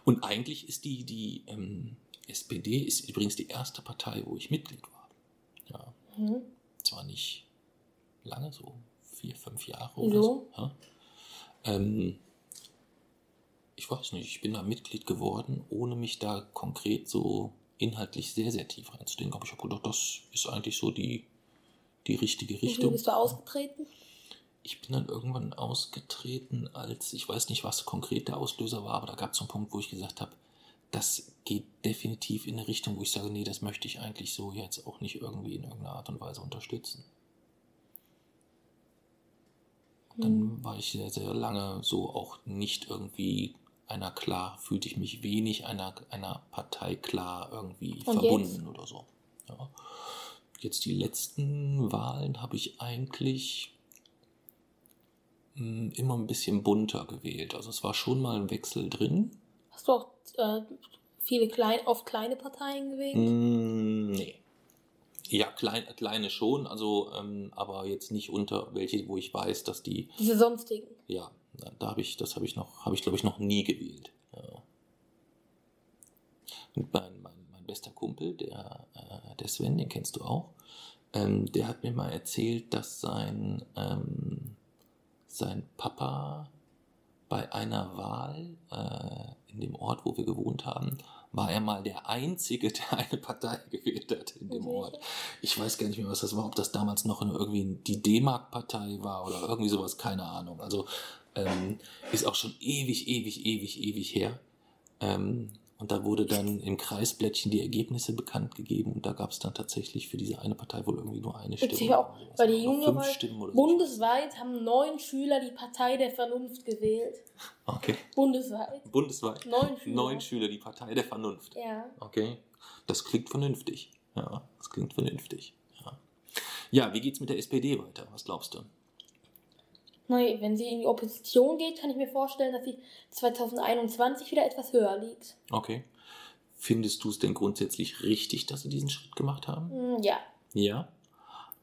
Und eigentlich ist die, die ähm, SPD ist übrigens die erste Partei, wo ich Mitglied war. Ja, Hm? zwar nicht lange, so vier, fünf Jahre Wieso? oder so. Ja. Ähm, ich weiß nicht, ich bin da Mitglied geworden, ohne mich da konkret so inhaltlich sehr, sehr tief reinzudenken. Aber ich habe gedacht, das ist eigentlich so die, die richtige Wie Richtung. bist du ausgetreten? Ich bin dann irgendwann ausgetreten, als ich weiß nicht, was konkret der Auslöser war, aber da gab es einen Punkt, wo ich gesagt habe, das geht definitiv in eine Richtung, wo ich sage, nee, das möchte ich eigentlich so jetzt auch nicht irgendwie in irgendeiner Art und Weise unterstützen. Dann Hm. war ich sehr, sehr lange so auch nicht irgendwie einer klar, fühlte ich mich wenig einer, einer Partei klar irgendwie Und verbunden jetzt? oder so. Ja. Jetzt die letzten Wahlen habe ich eigentlich mh, immer ein bisschen bunter gewählt. Also es war schon mal ein Wechsel drin. Hast du auch äh, viele klein, oft kleine Parteien gewählt? Mm, nee. Ja, klein, kleine schon, also ähm, aber jetzt nicht unter welche, wo ich weiß, dass die, Diese sonstigen. ja, da, habe ich, das habe ich noch, habe ich glaube ich noch nie gewählt. Ja. Und mein, mein, mein bester Kumpel, der, äh, der Sven, den kennst du auch, ähm, der hat mir mal erzählt, dass sein, ähm, sein Papa bei einer Wahl äh, in dem Ort, wo wir gewohnt haben, war er mal der Einzige, der eine Partei gewählt hat in dem Okay. Ort. Ich weiß gar nicht mehr, was das war, ob das damals noch irgendwie die D-Mark-Partei war oder irgendwie sowas, keine Ahnung. Also ähm, ist auch schon ewig, ewig, ewig, ewig her. Ähm, und da wurde dann im Kreisblättchen die Ergebnisse bekannt gegeben und da gab es dann tatsächlich für diese eine Partei wohl irgendwie nur eine Stimme. Witzig auch, der Oder Juniorwahl fünf Stimmen oder so. Bundesweit haben neun Schüler die Partei der Vernunft gewählt. Okay. Bundesweit. Bundesweit. Neun Schüler. Neun Schüler, die Partei der Vernunft. Ja. Okay. Das klingt vernünftig. Ja, das klingt vernünftig. Ja, ja wie geht's mit der SPD weiter? Was glaubst du? Nein, wenn sie in die Opposition geht, kann ich mir vorstellen, dass sie 2021 wieder etwas höher liegt. Okay. Findest du es denn grundsätzlich richtig, dass sie diesen Schritt gemacht haben? Hm, Ja. Ja.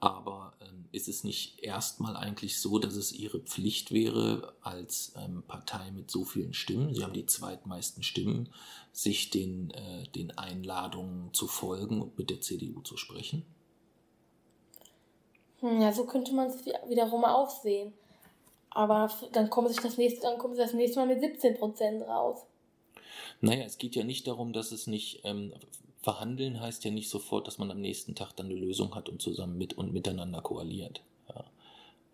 Aber ähm, ist es nicht erstmal eigentlich so, dass es ihre Pflicht wäre, als ähm, Partei mit so vielen Stimmen, sie haben die zweitmeisten Stimmen, sich den, äh, den Einladungen zu folgen und mit der CDU zu sprechen? Hm, Ja, so könnte man es wiederum aufsehen. Aber dann kommen sie das nächste, dann kommen sie das nächste Mal mit 17% raus. Naja, es geht ja nicht darum, dass es nicht, ähm, verhandeln heißt ja nicht sofort, dass man am nächsten Tag dann eine Lösung hat und zusammen mit und miteinander koaliert. Ja.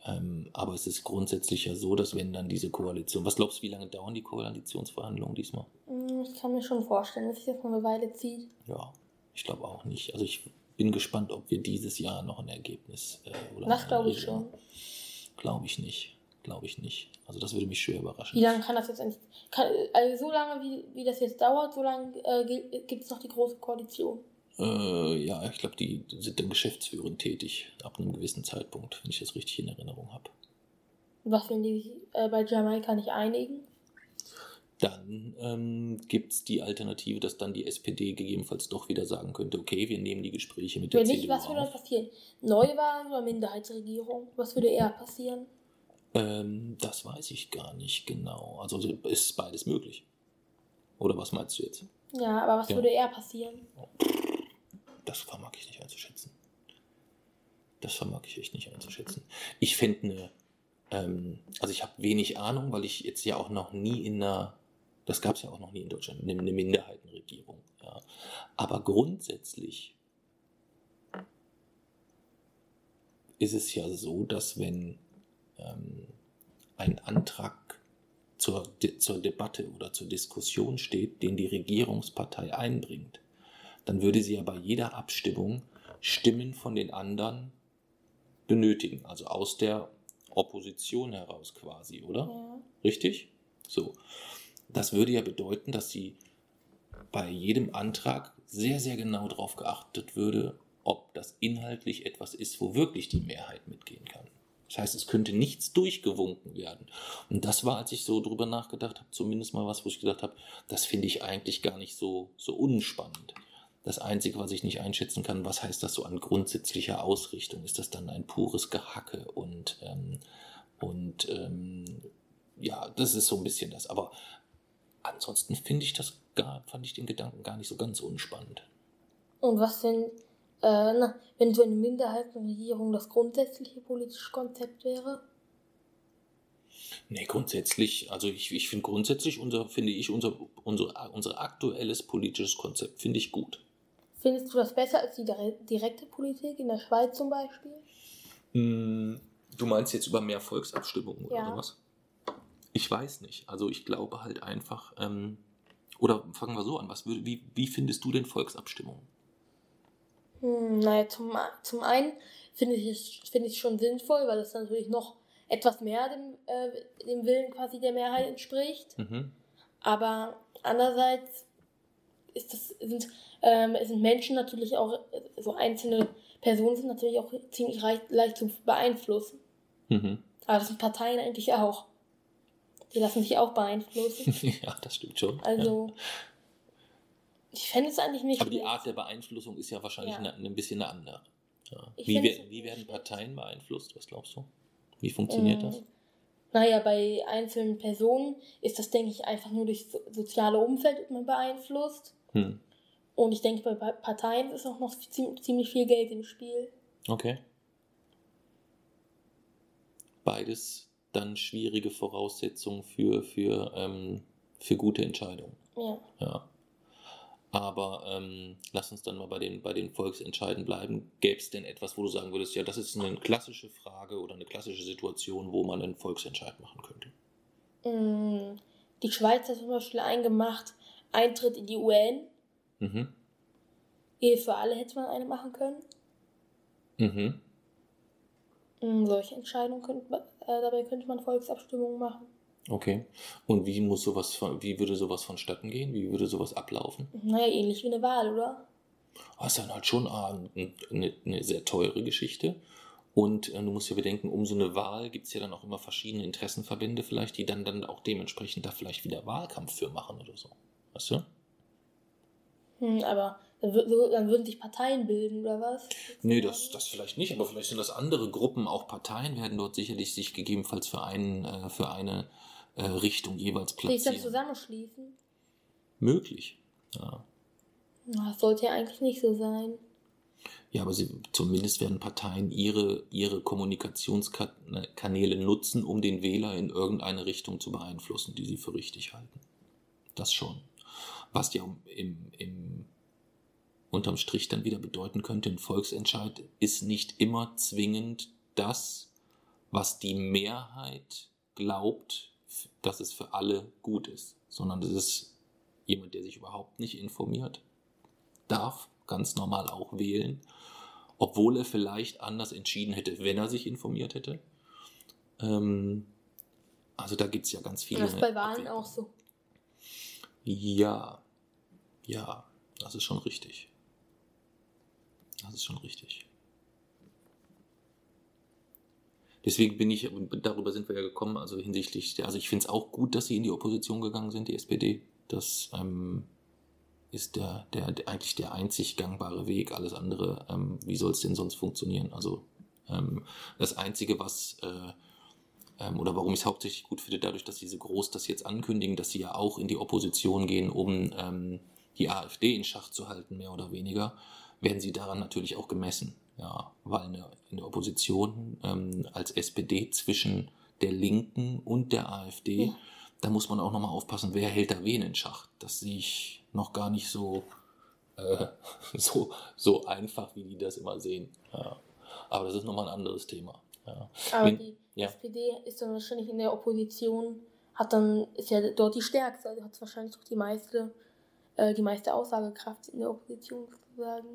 Ähm, aber es ist grundsätzlich ja so, dass wenn dann diese Koalition, was glaubst du, wie lange dauern die Koalitionsverhandlungen diesmal? Hm, Ich kann mir schon vorstellen, dass sich das noch eine Weile zieht. Ja, ich glaube auch nicht. Also ich bin gespannt, ob wir dieses Jahr noch ein Ergebnis äh, oder Das glaube ich schon. Glaube ich nicht. Glaube ich nicht. Also das würde mich schwer überraschen. Wie lange kann das jetzt eigentlich? Kann, also so lange, wie, wie das jetzt dauert, so lange äh, gibt es noch die große Koalition. Äh, ja, ich glaube, die sind dann geschäftsführend tätig ab einem gewissen Zeitpunkt, wenn ich das richtig in Erinnerung habe. Was, wenn die sich äh, bei Jamaika nicht einigen? Dann ähm, gibt es die Alternative, dass dann die SPD gegebenenfalls doch wieder sagen könnte, okay, wir nehmen die Gespräche mit der Wenn nicht, CDU was würde dann passieren? Neuwahlen oder Minderheitsregierung? Was würde eher passieren? Ähm, das weiß ich gar nicht genau. Also ist beides möglich. Oder was meinst du jetzt? Ja, aber was Ja. würde eher passieren? Das vermag ich nicht einzuschätzen. Das vermag ich echt nicht einzuschätzen. Ich fände eine, ähm, also ich habe wenig Ahnung, weil ich jetzt ja auch noch nie in einer, das gab es ja auch noch nie in Deutschland, eine, eine Minderheitenregierung. Ja. Aber grundsätzlich ist es ja so, dass wenn ähm, ein Antrag zur, De zur Debatte oder zur Diskussion steht, den die Regierungspartei einbringt, dann würde sie ja bei jeder Abstimmung Stimmen von den anderen benötigen, also aus der Opposition heraus quasi, oder? Ja. Richtig? So. Das würde ja bedeuten, dass sie bei jedem Antrag sehr, sehr genau darauf geachtet würde, ob das inhaltlich etwas ist, wo wirklich die Mehrheit mitgehen kann. Das heißt, es könnte nichts durchgewunken werden. Und das war, als ich so drüber nachgedacht habe, zumindest mal was, wo ich gedacht habe, das finde ich eigentlich gar nicht so, so unspannend. Das Einzige, was ich nicht einschätzen kann, was heißt das so an grundsätzlicher Ausrichtung? Ist das dann ein pures Gehacke und, ähm, und ähm, ja, das ist so ein bisschen das. Aber ansonsten finde ich das gar, fand ich den Gedanken gar nicht so ganz unspannend. Und was, wenn, äh, na, wenn so eine Minderheitenregierung das grundsätzliche politische Konzept wäre? Nee, grundsätzlich, also ich, ich finde grundsätzlich unser, finde ich, unser, unser, unser aktuelles politisches Konzept finde ich gut. Findest du das besser als die dire- direkte Politik in der Schweiz zum Beispiel? Hm, Du meinst jetzt über mehr Volksabstimmungen oder Ja. sowas? Ich weiß nicht. Also ich glaube halt einfach, ähm, oder fangen wir so an, was wie, wie findest du denn Volksabstimmungen? Hm, naja, zum, zum einen finde ich es finde ich schon sinnvoll, weil es natürlich noch etwas mehr dem, äh, dem Willen quasi der Mehrheit entspricht. Mhm. Aber andererseits ist das, sind, ähm, sind Menschen natürlich auch, so einzelne Personen sind natürlich auch ziemlich leicht, leicht zu beeinflussen. Mhm. Aber das sind Parteien eigentlich auch. Die lassen sich auch beeinflussen. ja, das stimmt schon. ja. Ich fände es eigentlich nicht. Aber die. Art der Beeinflussung ist ja wahrscheinlich Ja. eine, ein bisschen eine andere. Ja. Wie, wer- wie werden Parteien beeinflusst? Was glaubst du? Wie funktioniert das? Ähm, Naja, bei einzelnen Personen ist das, denke ich, einfach nur durch so soziale Umfeld wird man beeinflusst. Hm. Und ich denke, bei Pa- Parteien ist auch noch ziem- ziemlich viel Geld im Spiel. Okay. Beides dann schwierige Voraussetzung für, für, ähm, für gute Entscheidungen. Ja. Ja. Aber ähm, lass uns dann mal bei den, bei den Volksentscheiden bleiben. Gäbe es denn etwas, wo du sagen würdest, ja, das ist eine klassische Frage oder eine klassische Situation, wo man einen Volksentscheid machen könnte? Mm, Die Schweiz hat zum Beispiel eingemacht, Eintritt in die UN. Mhm. Ehe für alle hätte man eine machen können. Mhm. Mm, Solche Entscheidungen könnte man, äh, dabei könnte man Volksabstimmungen machen. Okay. Und wie muss sowas von, wie würde sowas vonstatten gehen? Wie würde sowas ablaufen? Naja, ähnlich wie eine Wahl, oder? Das ist dann halt schon ah, ein- eine, eine sehr teure Geschichte. Und äh, du musst ja bedenken, um so eine Wahl gibt es ja dann auch immer verschiedene Interessenverbände vielleicht, die dann, dann auch dementsprechend da vielleicht wieder Wahlkampf für machen oder so. Weißt du? Hm, aber dann, würden sich Parteien bilden, oder was? Nee, das, das vielleicht nicht, aber vielleicht sind das andere Gruppen, auch Parteien werden dort sicherlich sich gegebenenfalls für, einen, äh, für eine äh, Richtung jeweils Sich dann platzieren. zusammenschließen? Möglich. Ja. Na, Das sollte ja eigentlich nicht so sein. Ja, aber sie, zumindest werden Parteien ihre, ihre Kommunikationskanäle nutzen, um den Wähler in irgendeine Richtung zu beeinflussen, die sie für richtig halten. Das schon. Was ja im, im, unterm Strich dann wieder bedeuten könnte, ein Volksentscheid ist nicht immer zwingend das, was die Mehrheit glaubt, dass es für alle gut ist, sondern es ist jemand, der sich überhaupt nicht informiert, darf ganz normal auch wählen, obwohl er vielleicht anders entschieden hätte, wenn er sich informiert hätte. Ähm, also da gibt es ja ganz viele. Das ist bei Wahlen Abwägungen. auch so. Ja, ja, das ist schon richtig. Das ist schon richtig. Deswegen bin ich, darüber sind wir ja gekommen, also hinsichtlich, also ich finde es auch gut, dass sie in die Opposition gegangen sind, die SPD. Das ähm, ist der, der, der eigentlich der einzig gangbare Weg. Alles andere, ähm, wie soll es denn sonst funktionieren? Also ähm, das Einzige, was äh, ähm, oder warum ich es hauptsächlich gut finde, dadurch, dass sie so groß das jetzt ankündigen, dass sie ja auch in die Opposition gehen, um ähm, die AfD in Schach zu halten, mehr oder weniger, werden sie daran natürlich auch gemessen. Ja, weil eine, in der Opposition ähm, als SPD zwischen der Linken und der AfD, Ja. da muss man auch nochmal aufpassen, wer hält da wen in Schach. Das sehe ich noch gar nicht so, äh, so, so einfach, wie die das immer sehen. Ja. Aber das ist nochmal ein anderes Thema. Ja. Aber Wenn- die ja. SPD ist dann wahrscheinlich in der Opposition, hat dann, ist ja dort die stärkste, also hat wahrscheinlich auch die meiste, äh, die meiste Aussagekraft in der Opposition sozusagen.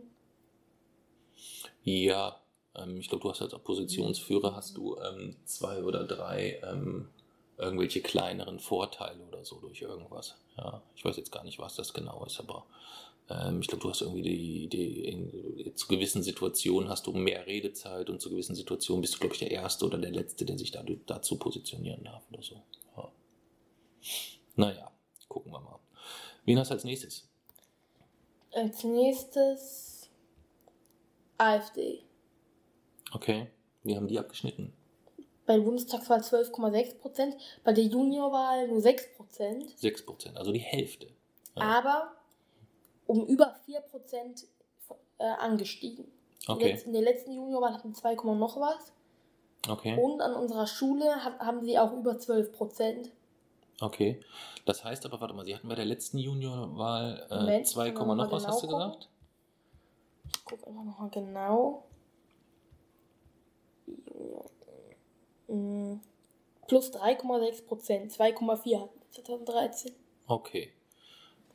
Ja, ähm, ich glaube, du hast als Oppositionsführer hast du ähm, zwei oder drei ähm, irgendwelche kleineren Vorteile oder so durch irgendwas. Ja, ich weiß jetzt gar nicht, was das genau ist, aber ähm, ich glaube, du hast irgendwie die, die in, zu gewissen Situationen hast du mehr Redezeit und zu gewissen Situationen bist du, glaube ich, der Erste oder der Letzte, der sich da, dazu positionieren darf oder so. Ja. Naja, gucken wir mal. Wen hast du als nächstes? Als nächstes AfD. Okay, wir haben die abgeschnitten. Bei der Bundestagswahl 12,6 Prozent, bei der Juniorwahl nur 6 Prozent, 6%, also die Hälfte. Ja. aber um über 4 Prozent äh, angestiegen. Okay. In der letzten Juniorwahl hatten 2, Komma noch was. Okay. Und an unserer Schule ha- haben sie auch über 12 Prozent. Okay. Das heißt aber, warte mal, Sie hatten bei der letzten Juniorwahl äh, Moment, 2, können wir noch mal was hast du genau gesagt? Ich gucke immer noch mal genau. Mm, Plus 3,6 Prozent. 2,4 hatten wir 2013. Okay.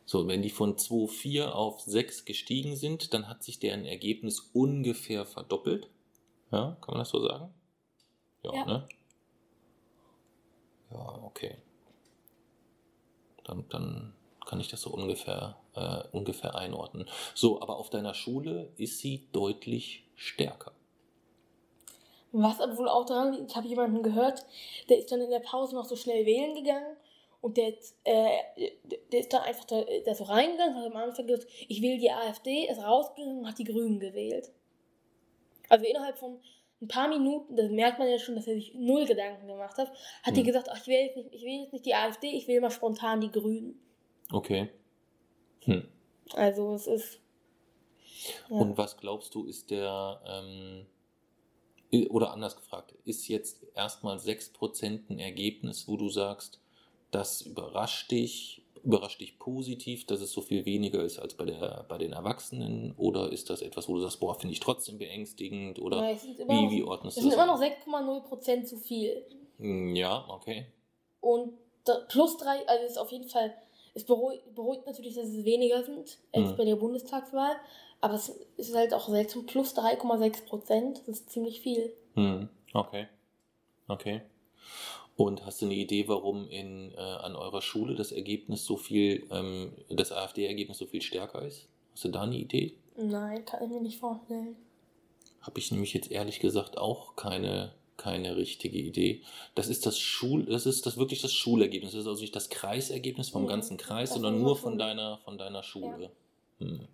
So, wenn die von 2,4 auf 6 gestiegen sind, dann hat sich deren Ergebnis ungefähr verdoppelt. Ja, kann man das so sagen? Ja, Ja. ne? Ja, okay. Dann, dann kann ich das so ungefähr, äh, ungefähr einordnen. So, aber auf deiner Schule ist sie deutlich stärker. Was aber wohl auch daran liegt, ich habe jemanden gehört, der ist dann in der Pause noch so schnell wählen gegangen und der, äh, der ist dann einfach da, da so reingegangen, hat am Anfang gesagt, ich will die AfD, ist rausgegangen und hat die Grünen gewählt. Also innerhalb von ein paar Minuten, das merkt man ja schon, dass er sich null Gedanken gemacht hat, hat er Hm. gesagt, ach, ich will, jetzt nicht, ich will jetzt nicht die AfD, ich will mal spontan die Grünen. Okay. Hm. Also es ist. Ja. Und was glaubst du, ist der, ähm, oder anders gefragt, ist jetzt erstmal 6% ein Ergebnis, wo du sagst, das überrascht dich, überrascht dich positiv, dass es so viel weniger ist als bei, der, bei den Erwachsenen? Oder ist das etwas, wo du sagst, boah, finde ich trotzdem beängstigend? Oder es sind immer wie, noch- wie ordnest Es du sind das? immer noch ein? 6,0% zu viel. Hm, Ja, okay. Und da, plus drei, also ist auf jeden Fall, es beruhigt, beruhigt natürlich, dass es weniger sind als Mhm. bei der Bundestagswahl. Aber es ist halt auch seltsam, plus 3,6 Prozent, das ist ziemlich viel. Hm, okay. Okay. Und hast du eine Idee, warum in, äh, an eurer Schule das Ergebnis so viel, ähm, das AfD-Ergebnis so viel stärker ist? Hast du da eine Idee? Nein, kann ich mir nicht vorstellen. Habe ich nämlich jetzt ehrlich gesagt auch keine, keine richtige Idee. Das ist das Schul, das ist das wirklich das Schulergebnis. Das ist also nicht das Kreisergebnis vom Mhm, ganzen Kreis, sondern nur von deiner, von deiner Schule. Hm.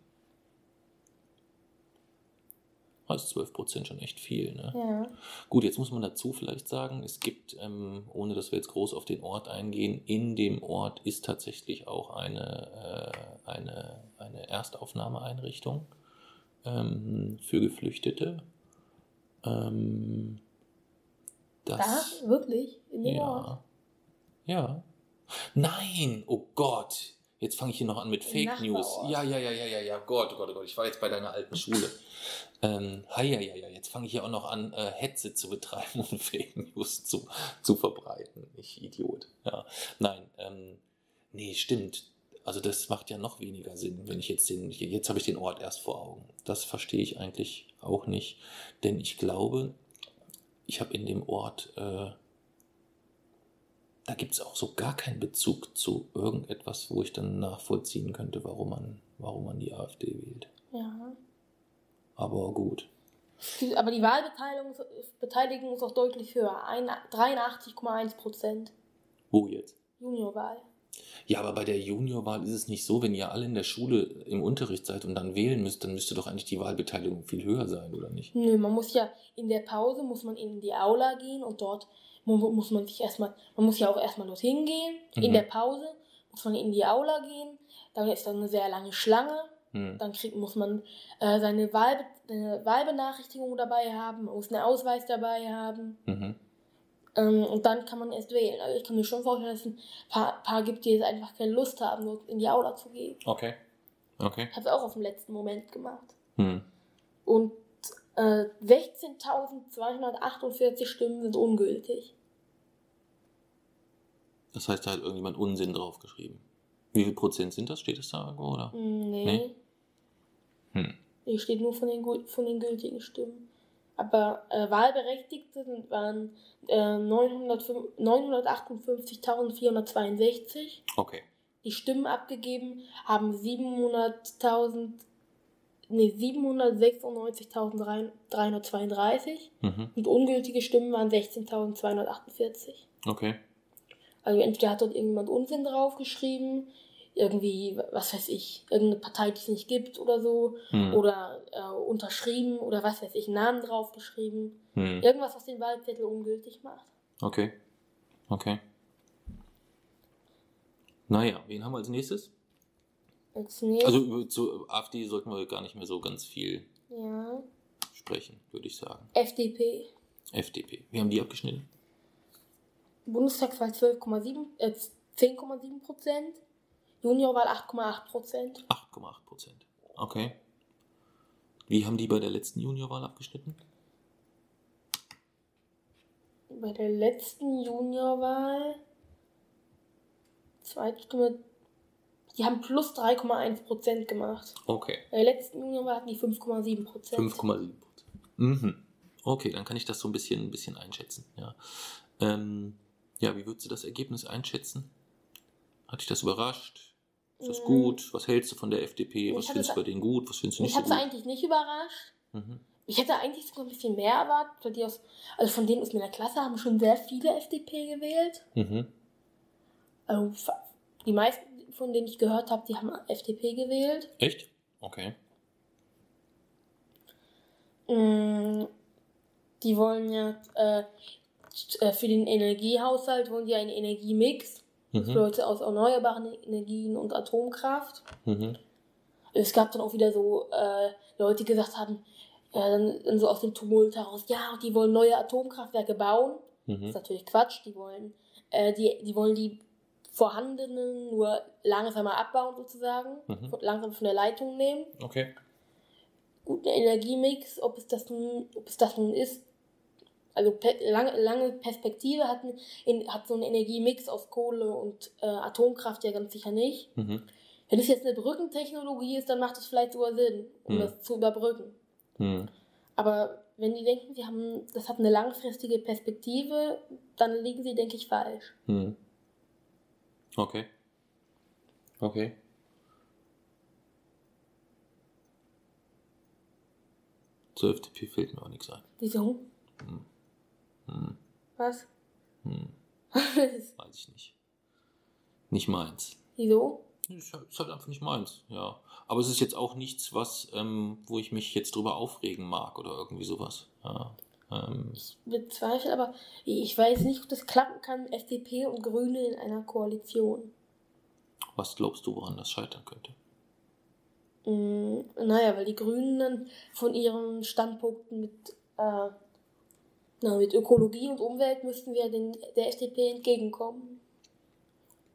Also 12 Prozent schon echt viel, ne? Ja. Gut, jetzt muss man dazu vielleicht sagen, es gibt, ähm, ohne dass wir jetzt groß auf den Ort eingehen, in dem Ort ist tatsächlich auch eine, äh, eine, eine Erstaufnahmeeinrichtung ähm, für Geflüchtete. Ähm, das, Da? Wirklich? In dem Ort? ja. Ja. Nein, oh Gott. Jetzt fange ich hier noch an mit Fake News. Nachbarort. Ja, ja, ja, ja, ja, ja. Gott, oh Gott, oh Gott. Ich war jetzt bei deiner alten Schule. Ähm, ja, ja, ja, jetzt fange ich hier auch noch an, äh, Hetze zu betreiben und Fake News zu, zu verbreiten. Ich Idiot. Ja. Nein, ähm, nee, stimmt. Also das macht ja noch weniger Sinn, wenn ich jetzt den, jetzt habe ich den Ort erst vor Augen. Das verstehe ich eigentlich auch nicht, denn ich glaube, ich habe in dem Ort, äh, da gibt es auch so gar keinen Bezug zu irgendetwas, wo ich dann nachvollziehen könnte, warum man, warum man die AfD wählt. Ja. Aber gut. Die- Aber die Wahlbeteiligung Beteiligung ist auch deutlich höher. Ein- 83,1 Prozent. Wo jetzt? Juniorwahl. Ja, aber bei der Juniorwahl ist es nicht so, wenn ihr alle in der Schule im Unterricht seid und dann wählen müsst, dann müsste doch eigentlich die Wahlbeteiligung viel höher sein, oder nicht? Nö, man muss ja in der Pause muss man in die Aula gehen und dort muss man sich erstmal, man muss ja auch erstmal dorthin gehen. Mhm. In der Pause muss man in die Aula gehen. Dann ist da eine sehr lange Schlange. Hm. Dann kriegt, muss man äh, seine, Wahlbe seine Wahlbenachrichtigung dabei haben, man muss einen Ausweis dabei haben. Mhm. Ähm, und dann kann man erst wählen. Also ich kann mir schon vorstellen, dass es ein paar, paar gibt, die jetzt einfach keine Lust haben, nur in die Aula zu gehen. Okay. Okay. Ich habe es auch auf den letzten Moment gemacht. Hm. Und äh, 16.248 Stimmen sind ungültig. Das heißt, da hat irgendjemand Unsinn draufgeschrieben. Wie viel Prozent sind das? Steht es da irgendwo, oder? Hm, Nee. Nee? Hm. Hier steht nur von den, von den gültigen Stimmen. Aber äh, Wahlberechtigte waren äh, 905 958.462. Okay. Die Stimmen abgegeben haben 700.000, nee, 796.332 Mhm. und ungültige Stimmen waren 16.248. Okay. Also entweder hat dort irgendjemand Unsinn draufgeschrieben, irgendwie, was weiß ich, irgendeine Partei, die es nicht gibt oder so, Hm. oder äh, unterschrieben oder was weiß ich, Namen draufgeschrieben. Hm. Irgendwas, was den Wahlzettel ungültig macht. Okay. Okay. Naja, wen haben wir als nächstes? Als nächstes, Also zu AfD sollten wir gar nicht mehr so ganz viel ja, sprechen, würde ich sagen. FDP. FDP. Wie haben die abgeschnitten? Bundestagswahl 12,7, äh, 10,7 Prozent. Juniorwahl 8,8 Prozent. 8,8 Prozent. Okay. Wie haben die bei der letzten Juniorwahl abgeschnitten? Bei der letzten Juniorwahl, Zweitstimme, die haben plus 3,1 Prozent gemacht. Okay. Bei der letzten Juniorwahl hatten die 5,7 Prozent. 5,7 Prozent. Mhm. Okay, dann kann ich das so ein bisschen, ein bisschen einschätzen. Ja. Ähm, ja, wie würdest du das Ergebnis einschätzen? Hat dich das überrascht? Ist das Mhm. gut? Was hältst du von der FDP? Mich Was findest du bei denen gut? Was findest du nicht Mich so hat es gut? eigentlich nicht überrascht. Mhm. Ich hätte eigentlich sogar ein bisschen mehr erwartet, weil die aus, also von denen aus meiner Klasse haben schon sehr viele FDP gewählt. Mhm. Also die meisten, von denen ich gehört habe, die haben FDP gewählt. Echt? Okay. Mm, Die wollen ja äh, für den Energiehaushalt wollen die einen Energiemix. Mhm. Leute aus erneuerbaren Energien und Atomkraft. Mhm. Es gab dann auch wieder so äh, Leute, die gesagt haben, ja, dann, dann so aus dem Tumult heraus, ja, die wollen neue Atomkraftwerke bauen. Das Mhm. ist natürlich Quatsch. Die wollen, äh, die, die wollen die vorhandenen nur langsamer abbauen sozusagen, Mhm. langsam von der Leitung nehmen. Okay. Guten Energiemix, ob es das nun, ob es das nun ist. Also pe lange, lange Perspektive hat, in, hat so ein Energiemix aus Kohle und äh, Atomkraft ja ganz sicher nicht. Mhm. Wenn es jetzt eine Brückentechnologie ist, dann macht es vielleicht sogar Sinn, um Mhm. das zu überbrücken. Mhm. Aber wenn die denken, sie haben, das hat eine langfristige Perspektive, dann liegen sie, denke ich, falsch. Mhm. Okay. Okay. Zur FDP fällt mir auch nichts ein. Wieso? Hm. Was? Hm. Weiß ich nicht. Nicht meins. Wieso? Ist halt, ist halt einfach nicht meins, ja. Aber es ist jetzt auch nichts, was, ähm, wo ich mich jetzt drüber aufregen mag oder irgendwie sowas. Ja. Ähm, Ich bezweifle, aber ich weiß nicht, ob das klappen kann, FDP und Grüne in einer Koalition. was glaubst du, woran das scheitern könnte? Mm, naja, weil die Grünen dann von ihren Standpunkten mit, äh, na, mit Ökologie und Umwelt müssten wir den, der FDP entgegenkommen.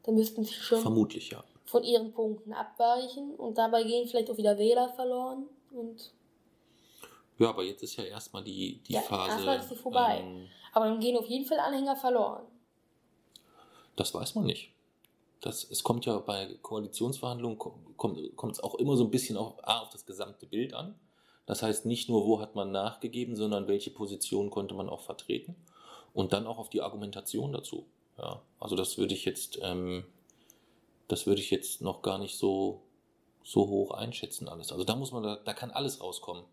Da müssten sie schon Vermutlich ja. von ihren Punkten abweichen und dabei gehen vielleicht auch wieder Wähler verloren. Und, Ja, aber jetzt ist ja erstmal die, die Ja, Phase. erstmal ist sie vorbei. Ähm, aber dann gehen auf jeden Fall Anhänger verloren. Das weiß man nicht. Das, es kommt ja bei Koalitionsverhandlungen, kom- kommt, kommt es auch immer so ein bisschen auf, A, auf das gesamte Bild an. Das heißt nicht nur, wo hat man nachgegeben, sondern welche Position konnte man auch vertreten. Und dann auch auf die Argumentation dazu. Ja, also das würde ich jetzt, ähm, das würde ich jetzt noch gar nicht so, so hoch einschätzen alles. Also da muss man, da, da kann alles rauskommen.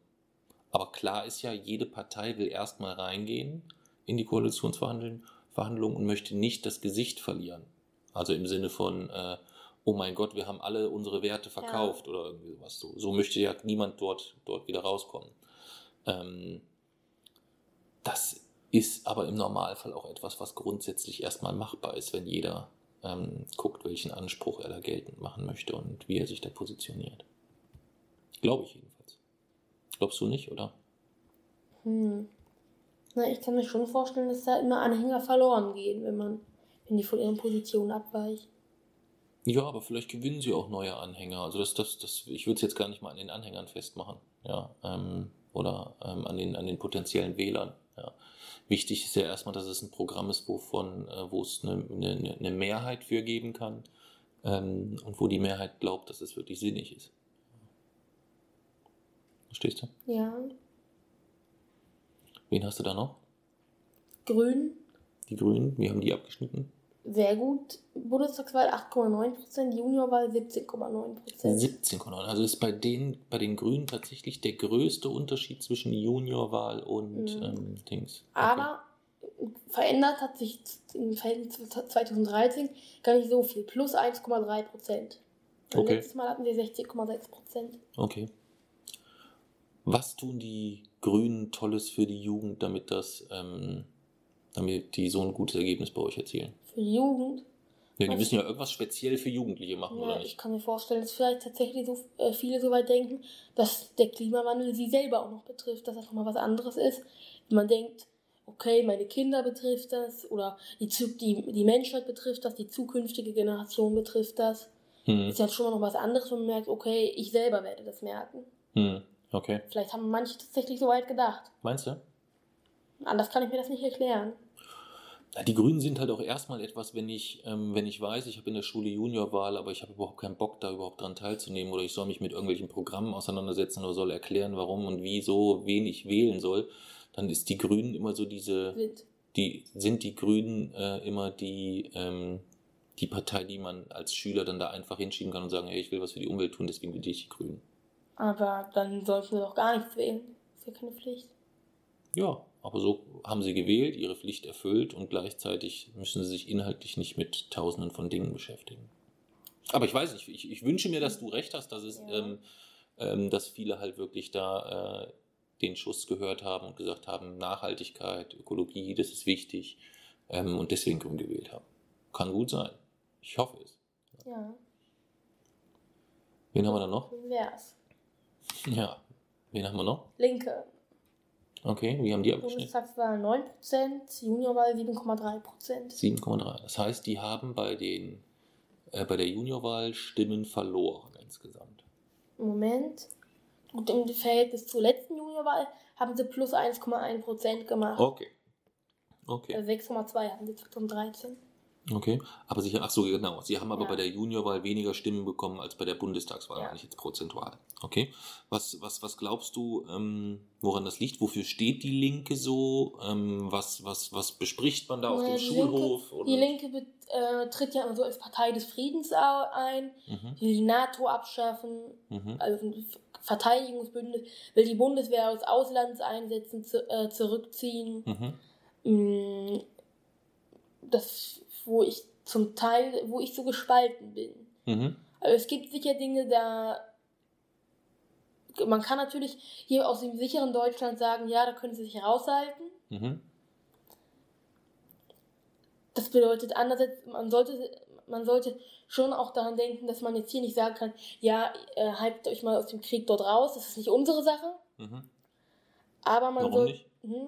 Aber klar ist ja, jede Partei will erstmal reingehen in die Koalitionsverhandlungen Verhandlungen und möchte nicht das Gesicht verlieren. Also im Sinne von, äh, oh mein Gott, wir haben alle unsere Werte verkauft oder irgendwie sowas. So, so möchte ja niemand dort, dort wieder rauskommen. Ähm, das ist aber im Normalfall auch etwas, was grundsätzlich erstmal machbar ist, wenn jeder ähm, guckt, welchen Anspruch er da geltend machen möchte und wie er sich da positioniert. Glaube ich jedenfalls. Glaubst du nicht, oder? Hm. Na, ich kann mir schon vorstellen, dass da immer Anhänger verloren gehen, wenn man, wenn die von ihren Positionen abweichen. Ja, aber vielleicht gewinnen sie auch neue Anhänger. Also das, das, das, ich würde es jetzt gar nicht mal an den Anhängern festmachen, ja, ähm, oder ähm, an den, an den potenziellen Wählern. Ja. Wichtig ist ja erstmal, dass es ein Programm ist, wovon, äh, wo es eine, eine, eine Mehrheit für geben kann ähm, und wo die Mehrheit glaubt, dass es wirklich sinnig ist. Verstehst du? Ja. Wen hast du da noch? Grün, Die Grünen, wie haben die abgeschnitten? Sehr gut. Bundestagswahl 8,9%, Juniorwahl 17,9%. 17,9. Also ist bei den, bei den Grünen tatsächlich der größte Unterschied zwischen Juniorwahl und Mhm. ähm, Dings. Okay. Aber verändert hat sich im Verhältnis zu 2013 gar nicht so viel. Plus 1,3%. Und Okay. Letztes Mal hatten wir 16,6%. Okay. Was tun die Grünen Tolles für die Jugend, damit das, ähm, damit die so ein gutes Ergebnis bei euch erzielen? Für die Jugend. Ja, die müssen ja irgendwas speziell für Jugendliche machen, Ja, oder ich nicht? kann mir vorstellen, dass vielleicht tatsächlich so äh, viele so weit denken, dass der Klimawandel sie selber auch noch betrifft, dass das nochmal was anderes ist. Wenn man denkt, okay, meine Kinder betrifft das oder die, die, die Menschheit betrifft das, die zukünftige Generation betrifft das, Hm. ist ja schon mal noch was anderes, wenn man merkt, okay, ich selber werde das merken. Hm. Okay. Vielleicht haben manche tatsächlich so weit gedacht. Meinst du? Anders kann ich mir das nicht erklären. Die Grünen sind halt auch erstmal etwas, wenn ich, ähm, wenn ich weiß, ich habe in der Schule Juniorwahl, aber ich habe überhaupt keinen Bock, da überhaupt dran teilzunehmen oder ich soll mich mit irgendwelchen Programmen auseinandersetzen oder soll erklären, warum und wieso, wen ich wählen soll, dann ist die Grünen immer so diese, Wild. die sind die Grünen äh, immer die, ähm, die Partei, die man als Schüler dann da einfach hinschieben kann und sagen, hey, ich will was für die Umwelt tun, deswegen will ich die Grünen. Aber dann sollten wir doch gar nichts wählen. Das ist ja keine Pflicht. Ja, aber so haben sie gewählt, ihre Pflicht erfüllt und gleichzeitig müssen sie sich inhaltlich nicht mit tausenden von Dingen beschäftigen. Aber ich weiß nicht, ich, ich wünsche mir, dass du recht hast, dass es, Ja. ähm, ähm, dass viele halt wirklich da äh, den Schuss gehört haben und gesagt haben, Nachhaltigkeit, Ökologie, das ist wichtig ähm, und deswegen grün gewählt haben. Kann gut sein. Ich hoffe es. Ja, Wen haben wir da noch? wär's. Ja. Wen haben wir noch? Linke. Okay, wie haben die abgeschnitten? Bundestagswahl 9%, Juniorwahl 7,3%. 7,3. Das heißt, die haben bei, den, äh, bei der Juniorwahl Stimmen verloren insgesamt. Moment. Und im Verhältnis zur letzten Juniorwahl haben sie plus 1,1% gemacht. Okay. Okay. Also 6,2 hatten sie 2013. Okay. Aber sicher, ach so, genau. Sie haben aber Ja. bei der Juniorwahl weniger Stimmen bekommen als bei der Bundestagswahl, Ja. ich jetzt prozentual. Okay. Was, was, was glaubst du, ähm, woran das liegt? Wofür steht die Linke so? Ähm, was, was, was bespricht man da auf Ja, dem die Schulhof? Linke, die Linke äh, tritt ja so als Partei des Friedens ein, Mhm, will die NATO abschaffen, mhm, also ein Verteidigungsbündnis, will die Bundeswehr aus Auslandseinsätzen zu, äh, zurückziehen. mhm, Mm, Das, wo ich zum Teil, wo ich so gespalten bin. mhm, Also es gibt sicher Dinge, da man kann natürlich hier aus dem sicheren Deutschland sagen, ja, da können sie sich raushalten. mhm, Das bedeutet andererseits, man sollte, man sollte schon auch daran denken, dass man jetzt hier nicht sagen kann, ja, äh, haltet euch mal aus dem Krieg dort raus, das ist nicht unsere Sache. mhm. Aber man Warum soll, nicht? Hm,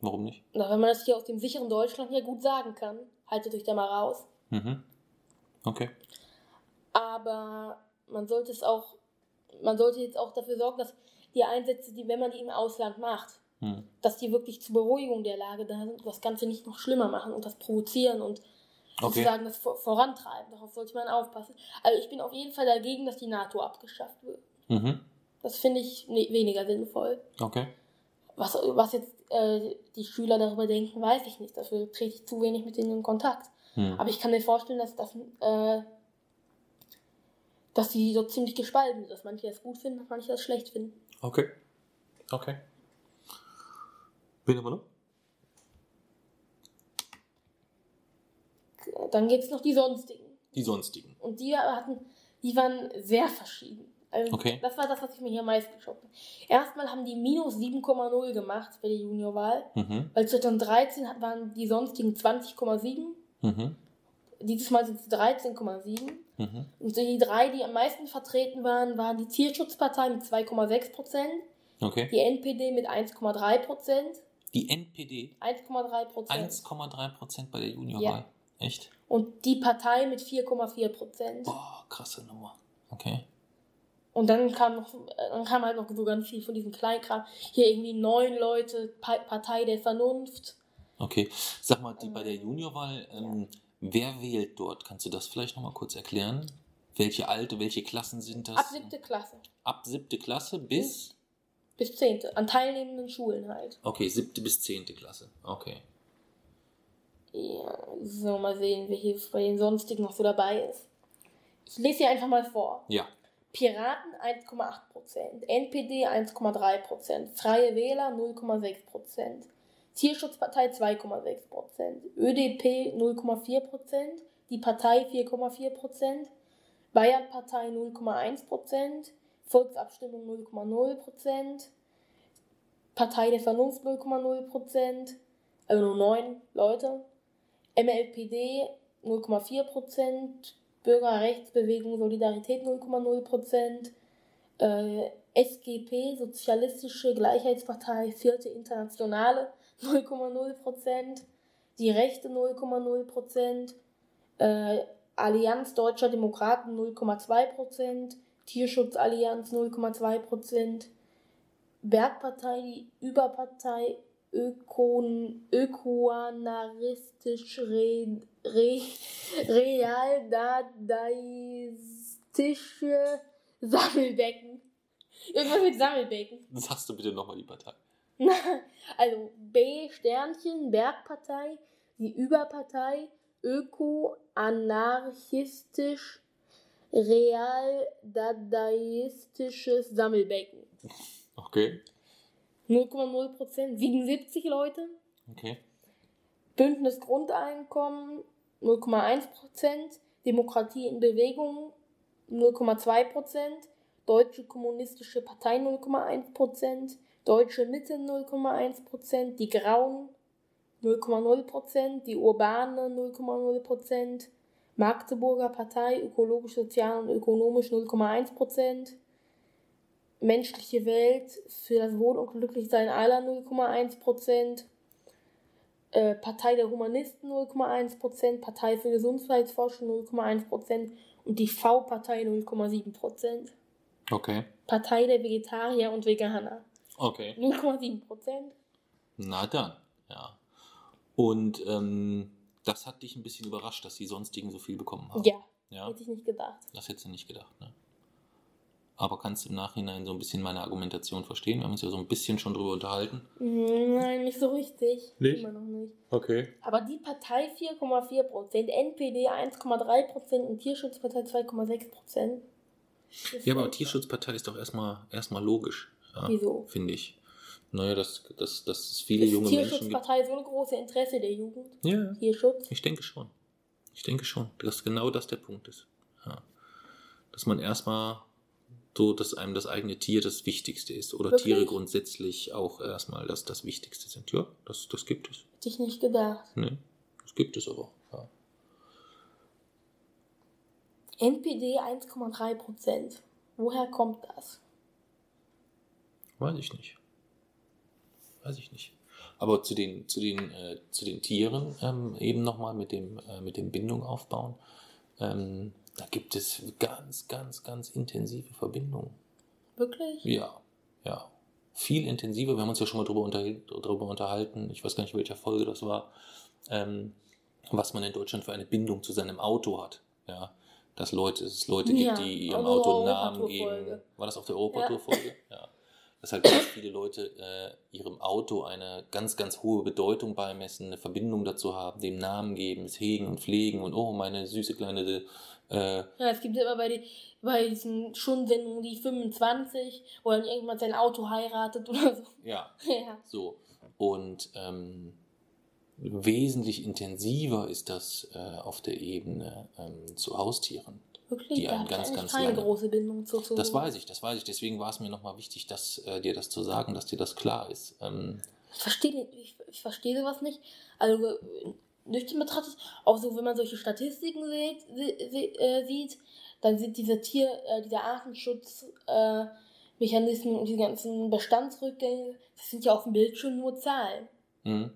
Warum nicht? na, wenn man das hier aus dem sicheren Deutschland hier gut sagen kann, haltet euch da mal raus. Mhm. Okay. Aber man sollte es auch, man sollte jetzt auch dafür sorgen, dass die Einsätze, die, wenn man die im Ausland macht, Mhm. dass die wirklich zur Beruhigung der Lage da sind und das Ganze nicht noch schlimmer machen und das provozieren und Okay. sozusagen das vor- vorantreiben. Darauf sollte man aufpassen. Also ich bin auf jeden Fall dagegen, dass die NATO abgeschafft wird. Mhm. Das finde ich ne weniger sinnvoll. Okay. Was, was jetzt äh, die Schüler darüber denken, weiß ich nicht. Dafür trete ich zu wenig mit denen in Kontakt. Mhm. Aber ich kann mir vorstellen, dass das äh, dass die so ziemlich gespalten sind, dass manche das gut finden, dass manche das schlecht finden. Okay. Okay. Wen haben wir noch? Dann gibt es noch die sonstigen. Die sonstigen. Und die hatten, die waren sehr verschieden. Also Okay. Das war das, was ich mir hier am meisten geschaut habe. Erstmal haben die minus 7,0 gemacht bei der Juniorwahl, Mhm. weil 2013 hat- waren die sonstigen 20,7. Mhm. Dieses Mal sind es 13,7. Mhm. Und die drei, die am meisten vertreten waren, waren die Tierschutzpartei mit 2,6 Prozent, Okay. die NPD mit 1,3 Prozent, Die NPD 1,3 Prozent 1,3% bei der Juniorwahl. Echt? und die Partei mit 4,4 Prozent. Boah, krasse Nummer. Okay. Und dann kam noch, dann kam halt noch so ganz viel von diesem Kleinkram. Hier irgendwie neun Leute, Pa- Partei der Vernunft. Okay. Sag mal, die bei der Juniorwahl, ähm, wer wählt dort? Kannst du das vielleicht nochmal kurz erklären? Welche alte, welche Klassen sind das? Ab siebte Klasse Ab siebte Klasse bis? bis zehnte. An teilnehmenden Schulen halt. Okay, siebte bis zehnte Klasse. Okay. Ja, so mal sehen, wer hier bei den sonstigen noch so dabei ist. Ich lese hier einfach mal vor. Ja. Piraten 1,8%, NPD 1,3%, Freie Wähler 0,6%, Tierschutzpartei 2,6%, ÖDP 0,4%, die Partei 4,4%, Bayernpartei 0,1%, Volksabstimmung 0,0%, Partei der Vernunft 0,0%, also nur 9 Leute, MLPD 0,4%, Bürgerrechtsbewegung Solidarität 0,0%, äh, SGP, Sozialistische Gleichheitspartei, Vierte Internationale 0,0%, die Rechte 0,0%, äh, Allianz Deutscher Demokraten 0,2%, Tierschutzallianz 0,2%, Bergpartei, die Überpartei Ökon, Ökoanaristisch Re, Re, Real-Dadaistische Sammelbecken. Irgendwas mit Sammelbecken. Sagst du bitte nochmal die Partei. Also B Sternchen, Bergpartei, die Überpartei, Öko-anarchistisch, real-dadaistisches Sammelbecken. Okay. 0,0%, 77 Leute. Okay. Bündnis Grundeinkommen 0,1%, Demokratie in Bewegung 0,2%, Deutsche Kommunistische Partei 0,1%, Deutsche Mitte 0,1%, die Grauen 0,0%, die Urbane 0,0%, Magdeburger Partei ökologisch, sozial und ökonomisch 0,1%, menschliche Welt für das Wohl und Glücklichsein aller 0,1%, äh, Partei der Humanisten 0,1%, Partei für Gesundheitsforschung 0,1% und die V-Partei 0,7%. Okay. Partei der Vegetarier und Veganer Okay. 0,7%. Na dann, ja. Und ähm, das hat dich ein bisschen überrascht, dass die sonstigen so viel bekommen haben. Ja, Ja, hätte ich nicht gedacht. das hättest du nicht gedacht, ne? Aber kannst du im Nachhinein so ein bisschen meine Argumentation verstehen? Wir haben uns ja so ein bisschen schon drüber unterhalten. Nein, nicht so richtig. Nicht? Immer noch nicht. Okay. Aber die Partei 4,4%, NPD 1,3% und Tierschutzpartei 2,6%. Das Ja, aber ist- Tierschutzpartei ist doch erstmal, erstmal logisch. Ja, Wieso? Finde ich. Naja, dass, dass, dass es viele Ist junge Menschen gibt. Tierschutzpartei so ein großes Interesse der Jugend? Ja, Tierschutz? ich denke schon. Ich denke schon, dass genau das der Punkt ist. Ja. Dass man erstmal so, dass einem das eigene Tier das Wichtigste ist. Oder Wirklich? Tiere grundsätzlich auch erstmal das, das Wichtigste sind. Ja, das, das gibt es. Hätte ich nicht gedacht. Ne? Das gibt es aber. Ja. NPD 1,3%. Woher kommt das? Weiß ich nicht. Weiß ich nicht. Aber zu den, zu den, äh, zu den Tieren ähm, eben nochmal mit dem, äh, mit dem Bindung aufbauen. Ähm, da gibt es ganz, ganz, ganz intensive Verbindungen. Wirklich? Ja, ja. Viel intensiver. Wir haben uns ja schon mal drüber, unter, drüber unterhalten. Ich weiß gar nicht, welcher Folge das war. Ähm, was man in Deutschland für eine Bindung zu seinem Auto hat. Ja. Dass Leute, es Leute Ja, gibt, die ihrem Auto Namen Europatour-Folge. geben. War das auf der Europatour-Folge? Ja. Dass halt ganz viele Leute äh, ihrem Auto eine ganz, ganz hohe Bedeutung beimessen, eine Verbindung dazu haben, dem Namen geben, es hegen und pflegen und oh, meine süße kleine äh, Ja, es gibt immer bei, die, bei diesen Schundsendungen die 25, wo dann irgendwann sein Auto heiratet oder so. ja, Ja. So. Und ähm, wesentlich intensiver ist das äh, auf der Ebene ähm, zu Haustieren. Wirklich? Die einen ich ganz, ganz keine lange- große Bindung zu. zu Das weiß ich, das weiß ich. Deswegen war es mir nochmal wichtig, dass, äh, dir das zu sagen, dass dir das klar ist. Ähm, Ich verstehe ich, ich verstehe sowas nicht. Also nüchtern betrachtet, auch so, wenn man solche Statistiken sieht, sie, äh, sieht dann sind diese Tier, äh, diese Artenschutzmechanismen äh, Mechanismen und die ganzen Bestandsrückgänge, das sind ja auf dem Bildschirm nur Zahlen. hm?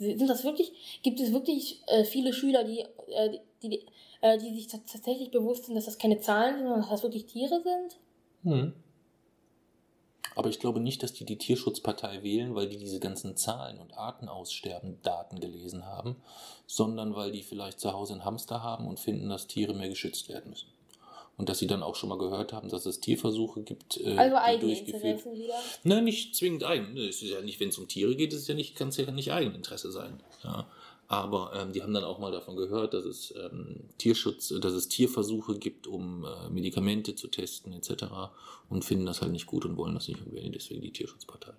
Sind das wirklich, gibt es wirklich äh, viele Schüler, die, äh, die, die, äh, die sich tats- tatsächlich bewusst sind, dass das keine Zahlen sind, sondern dass das wirklich Tiere sind? Hm. Aber ich glaube nicht, dass die die Tierschutzpartei wählen, weil die diese ganzen Zahlen und Artenaussterben Daten gelesen haben, sondern weil die vielleicht zu Hause einen Hamster haben und finden, dass Tiere mehr geschützt werden müssen. Und dass sie dann auch schon mal gehört haben, dass es Tierversuche gibt, äh, Also die eigene durchgeführt Interessen wieder. Nein, nicht zwingend eigen. Es ist ja nicht, wenn es um Tiere geht, ist es ja nicht, kann es ja nicht Eigeninteresse sein. Ja. Aber ähm, die haben dann auch mal davon gehört, dass es ähm, Tierschutz, dass es Tierversuche gibt, um äh, Medikamente zu testen etc. und finden das halt nicht gut und wollen das nicht und wählen deswegen die Tierschutzpartei.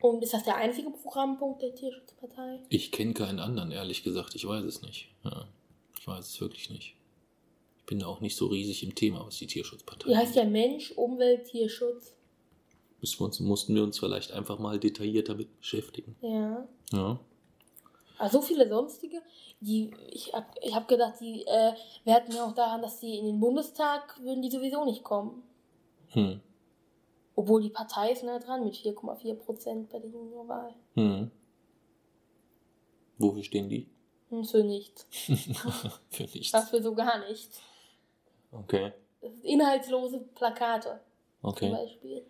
Und ist das der einzige Programmpunkt der Tierschutzpartei? Ich kenne keinen anderen, ehrlich gesagt. Ich weiß es nicht. Ja. Ich weiß es wirklich nicht. Ich bin da auch nicht so riesig im Thema, was die Tierschutzpartei Die heißt ja Mensch, Umwelt, Tierschutz. Müssen wir uns, mussten wir uns vielleicht einfach mal detaillierter mit beschäftigen. Ja. Ja. Aber so viele sonstige, die, ich hab, ich hab gedacht, die äh, werten ja auch daran, dass die in den Bundestag würden die sowieso nicht kommen. Hm. Obwohl die Partei ist nah dran mit 4,4 Prozent bei der Juniorwahl. Hm. Wofür stehen die? Hm, für nichts. Für nichts. Dafür so gar nichts. Okay. Inhaltslose Plakate zum Okay. Beispiel.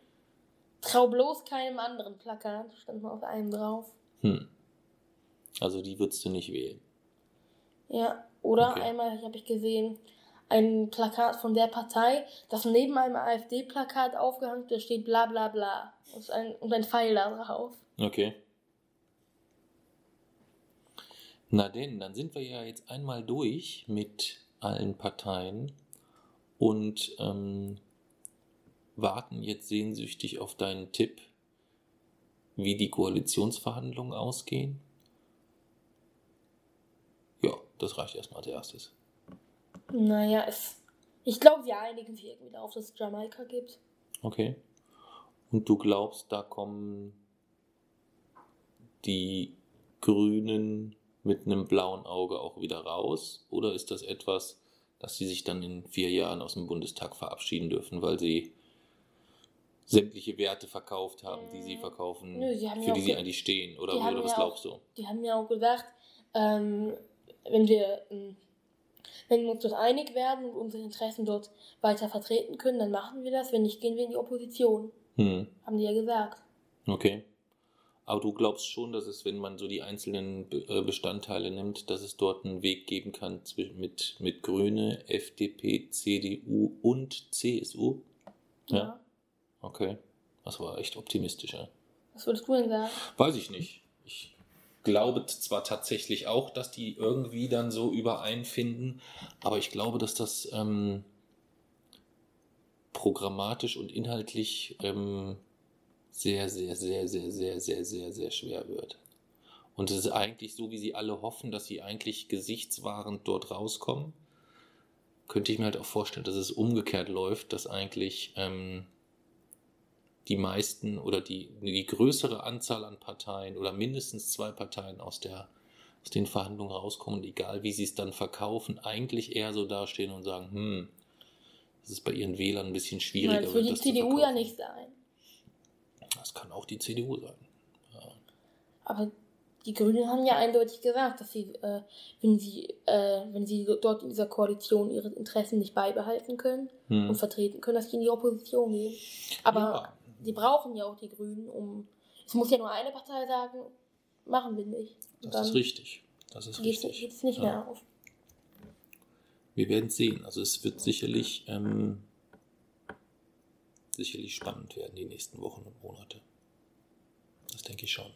Trau bloß keinem anderen Plakat, stand mal auf einem drauf. Hm. Also die würdest du nicht wählen. Ja, oder Okay. einmal habe ich gesehen, ein Plakat von der Partei, das neben einem AfD-Plakat aufgehängt, da steht bla bla bla. Und ein, und ein Pfeil da drauf. Okay. Na denn, dann sind wir ja jetzt einmal durch mit allen Parteien und ähm, warten jetzt sehnsüchtig auf deinen Tipp, wie die Koalitionsverhandlungen ausgehen. Ja, das reicht erstmal als erstes. Naja, es, ich glaube, sie einigen sich irgendwie darauf, dass es Jamaika gibt. Okay. Und du glaubst, da kommen die Grünen mit einem blauen Auge auch wieder raus? Oder ist das etwas, dass sie sich dann in vier Jahren aus dem Bundestag verabschieden dürfen, weil sie sämtliche Werte verkauft haben, die sie verkaufen, Nö, haben für ja die sie ge- eigentlich stehen. Oder, die oder was ja glaubst auch, du? Die haben ja auch gesagt, ähm, wenn wir ähm, wenn wir uns dort einig werden und unsere Interessen dort weiter vertreten können, dann machen wir das. Wenn nicht, gehen wir in die Opposition. Hm. Haben die ja gesagt. Okay. Aber du glaubst schon, dass es, wenn man so die einzelnen äh, Bestandteile nimmt, dass es dort einen Weg geben kann mit, mit Grüne, FDP, CDU und CSU? Ja. Okay. Das war echt optimistisch, ja. Was würdest du denn sagen? Weiß ich nicht. Ich glaube zwar tatsächlich auch, dass die irgendwie dann so übereinfinden, aber ich glaube, dass das ähm, programmatisch und inhaltlich ähm, sehr, sehr, sehr, sehr, sehr, sehr, sehr, sehr schwer wird. Und es ist eigentlich so, wie sie alle hoffen, dass sie eigentlich gesichtswahrend dort rauskommen. Könnte ich mir halt auch vorstellen, dass es umgekehrt läuft, dass eigentlich ähm, die meisten oder die, die größere Anzahl an Parteien oder mindestens zwei Parteien aus, der, aus den Verhandlungen rauskommen, und egal wie sie es dann verkaufen, eigentlich eher so dastehen und sagen, hm, das ist bei ihren Wählern ein bisschen schwieriger. Das würde die CDU ja nicht sein. Das kann auch die CDU sein. Ja. Aber die Grünen haben ja eindeutig gesagt, dass sie, äh, wenn sie, äh, wenn sie dort in dieser Koalition ihre Interessen nicht beibehalten können Hm. und vertreten können, dass sie in die Opposition gehen. Aber Ja. Die brauchen ja auch die Grünen, um. Es muss ja nur eine Partei sagen, machen wir nicht. Und Das ist richtig. Das ist geht richtig. es nicht Ja. mehr auf. Wir werden sehen. Also es wird sicherlich, ähm, sicherlich spannend werden die nächsten Wochen und Monate. Das denke ich schon.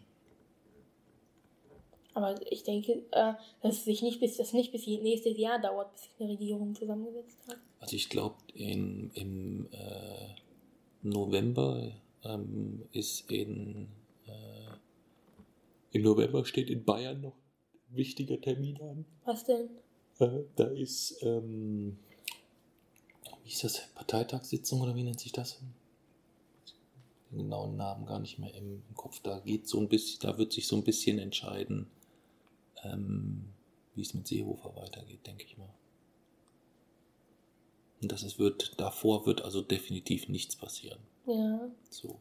Aber ich denke, äh, dass es sich nicht bis das nicht bis nächstes Jahr dauert, bis sich eine Regierung zusammengesetzt hat. Also ich glaube, im äh, November ähm, ist in äh, im November steht in Bayern noch ein wichtiger Termin an. Was denn? Äh, da ist ähm, wie ist das Parteitagssitzung oder wie nennt sich das? Den genauen Namen gar nicht mehr im, im Kopf. Da geht so ein bisschen, da wird sich so ein bisschen entscheiden, ähm, wie es mit Seehofer weitergeht, denke ich mal. Und das es wird, davor wird also definitiv nichts passieren. Ja. So.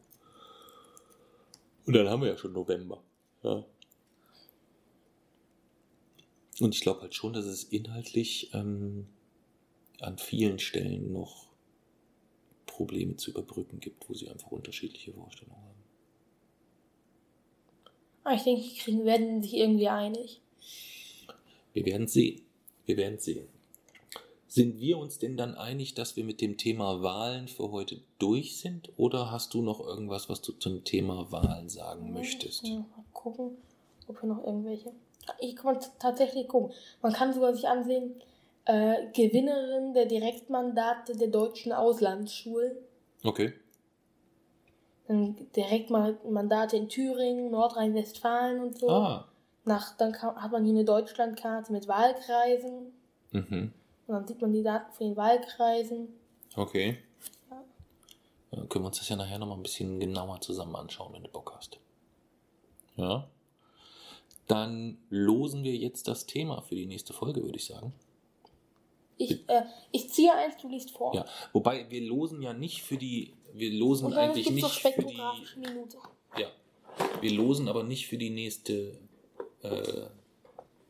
Und dann haben wir ja schon November. Ja. Und ich glaube halt schon, dass es inhaltlich ähm, an vielen Stellen noch Probleme zu überbrücken gibt, wo sie einfach unterschiedliche Vorstellungen haben. Aber ich denke, die kriegen, werden sich irgendwie einig. Wir werden sehen. Wir werden sehen. Sind wir uns denn dann einig, dass wir mit dem Thema Wahlen für heute durch sind? Oder hast du noch irgendwas, was du zum Thema Wahlen sagen möchtest? Mal gucken, ob hier noch irgendwelche. Ich kann man tatsächlich gucken. Man kann sogar sich ansehen, äh, Gewinnerin der Direktmandate der deutschen Auslandsschulen. Okay. Dann Direktmandate in Thüringen, Nordrhein-Westfalen und so. Ah. Nach, dann kann, hat man hier eine Deutschlandkarte mit Wahlkreisen. Mhm. Und dann sieht man die Daten von den Wahlkreisen. Okay. Ja. Dann können wir uns das ja nachher nochmal ein bisschen genauer zusammen anschauen, wenn du Bock hast. Ja. Dann losen wir jetzt das Thema für die nächste Folge, würde ich sagen. Ich, äh, ich ziehe eins, du liest vor. Ja. Wobei wir losen ja nicht für die, wir losen Und dann eigentlich nicht für die, Minute. ja. Wir losen aber nicht für die nächste äh,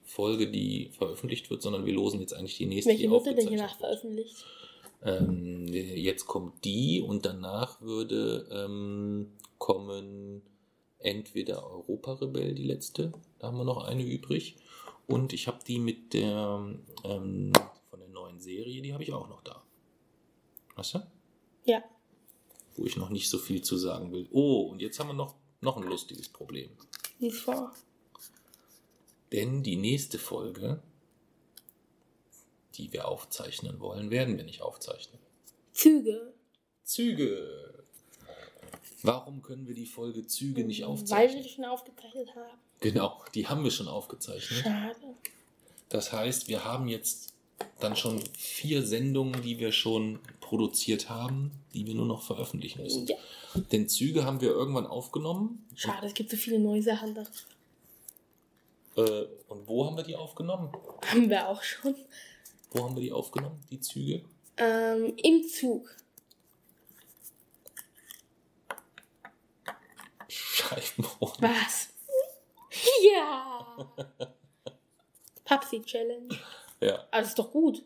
Folge, die veröffentlicht wird, sondern wir losen jetzt eigentlich die nächste, Welche die wird denn hiernach veröffentlicht? Ähm, jetzt kommt die und danach würde ähm, kommen entweder Europarebell, die letzte, da haben wir noch eine übrig. Und ich habe die mit der ähm, von der neuen Serie, die habe ich auch noch da. Weißt du? Ja. Wo ich noch nicht so viel zu sagen will. Oh, und jetzt haben wir noch, noch ein lustiges Problem. Lies vor. Denn die nächste Folge, die wir aufzeichnen wollen, werden wir nicht aufzeichnen. Züge. Züge. Warum können wir die Folge Züge nicht Weil wir aufzeichnen? die schon aufgezeichnet haben. Genau, die haben wir schon aufgezeichnet. Schade. Das heißt, wir haben jetzt dann schon vier Sendungen, die wir schon produziert haben, die wir nur noch veröffentlichen müssen. Ja. Denn Züge haben wir irgendwann aufgenommen. Schade, es gibt so viele neue Sachen. Da äh, und wo haben wir die aufgenommen? haben wir auch schon. Wo haben wir die aufgenommen, die Züge? Ähm, Im Zug. Scheibenbrot. Was? Ja. Papsi Challenge. Ja. Aber das ist doch gut.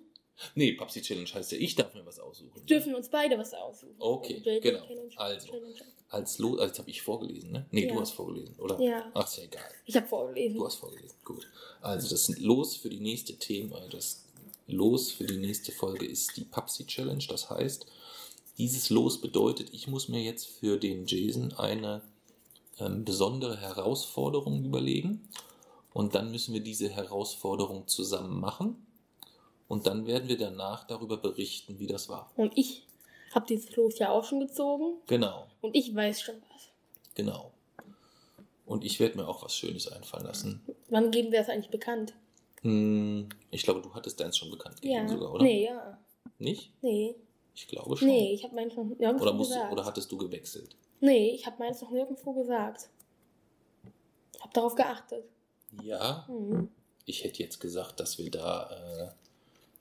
Nee, Papsi Challenge heißt ja, ich darf mir was aussuchen. Dürfen uns beide was aussuchen. Okay, Dating genau. Challenge, Also. Challenge. Als Los, also jetzt habe ich vorgelesen, ne? Nee, Ja. du hast vorgelesen, oder? Ja. Ach, ist ja egal. Ich habe vorgelesen. Du hast vorgelesen, gut. Also das Los für die nächste Thema, das Los für die nächste Folge ist die Papsi Challenge. Das heißt, dieses Los bedeutet, ich muss mir jetzt für den Jason eine ähm, besondere Herausforderung überlegen und dann müssen wir diese Herausforderung zusammen machen und dann werden wir danach darüber berichten, wie das war. Und ich habe dieses Los ja auch schon gezogen. Genau, Und ich weiß schon was. genau. Und ich werde mir auch was Schönes einfallen lassen. Wann geben wir das eigentlich bekannt? Hm, ich glaube, du hattest deins schon bekannt gegeben Ja. sogar, oder? Nee, ja. Nicht? Nee. Ich glaube schon. Nee, ich habe meins noch nirgendwo Oder, du, gesagt. oder hattest du gewechselt? Nee, ich habe meins noch nirgendwo gesagt. Ich habe darauf geachtet. Ja, Hm. ich hätte jetzt gesagt, dass wir da, äh,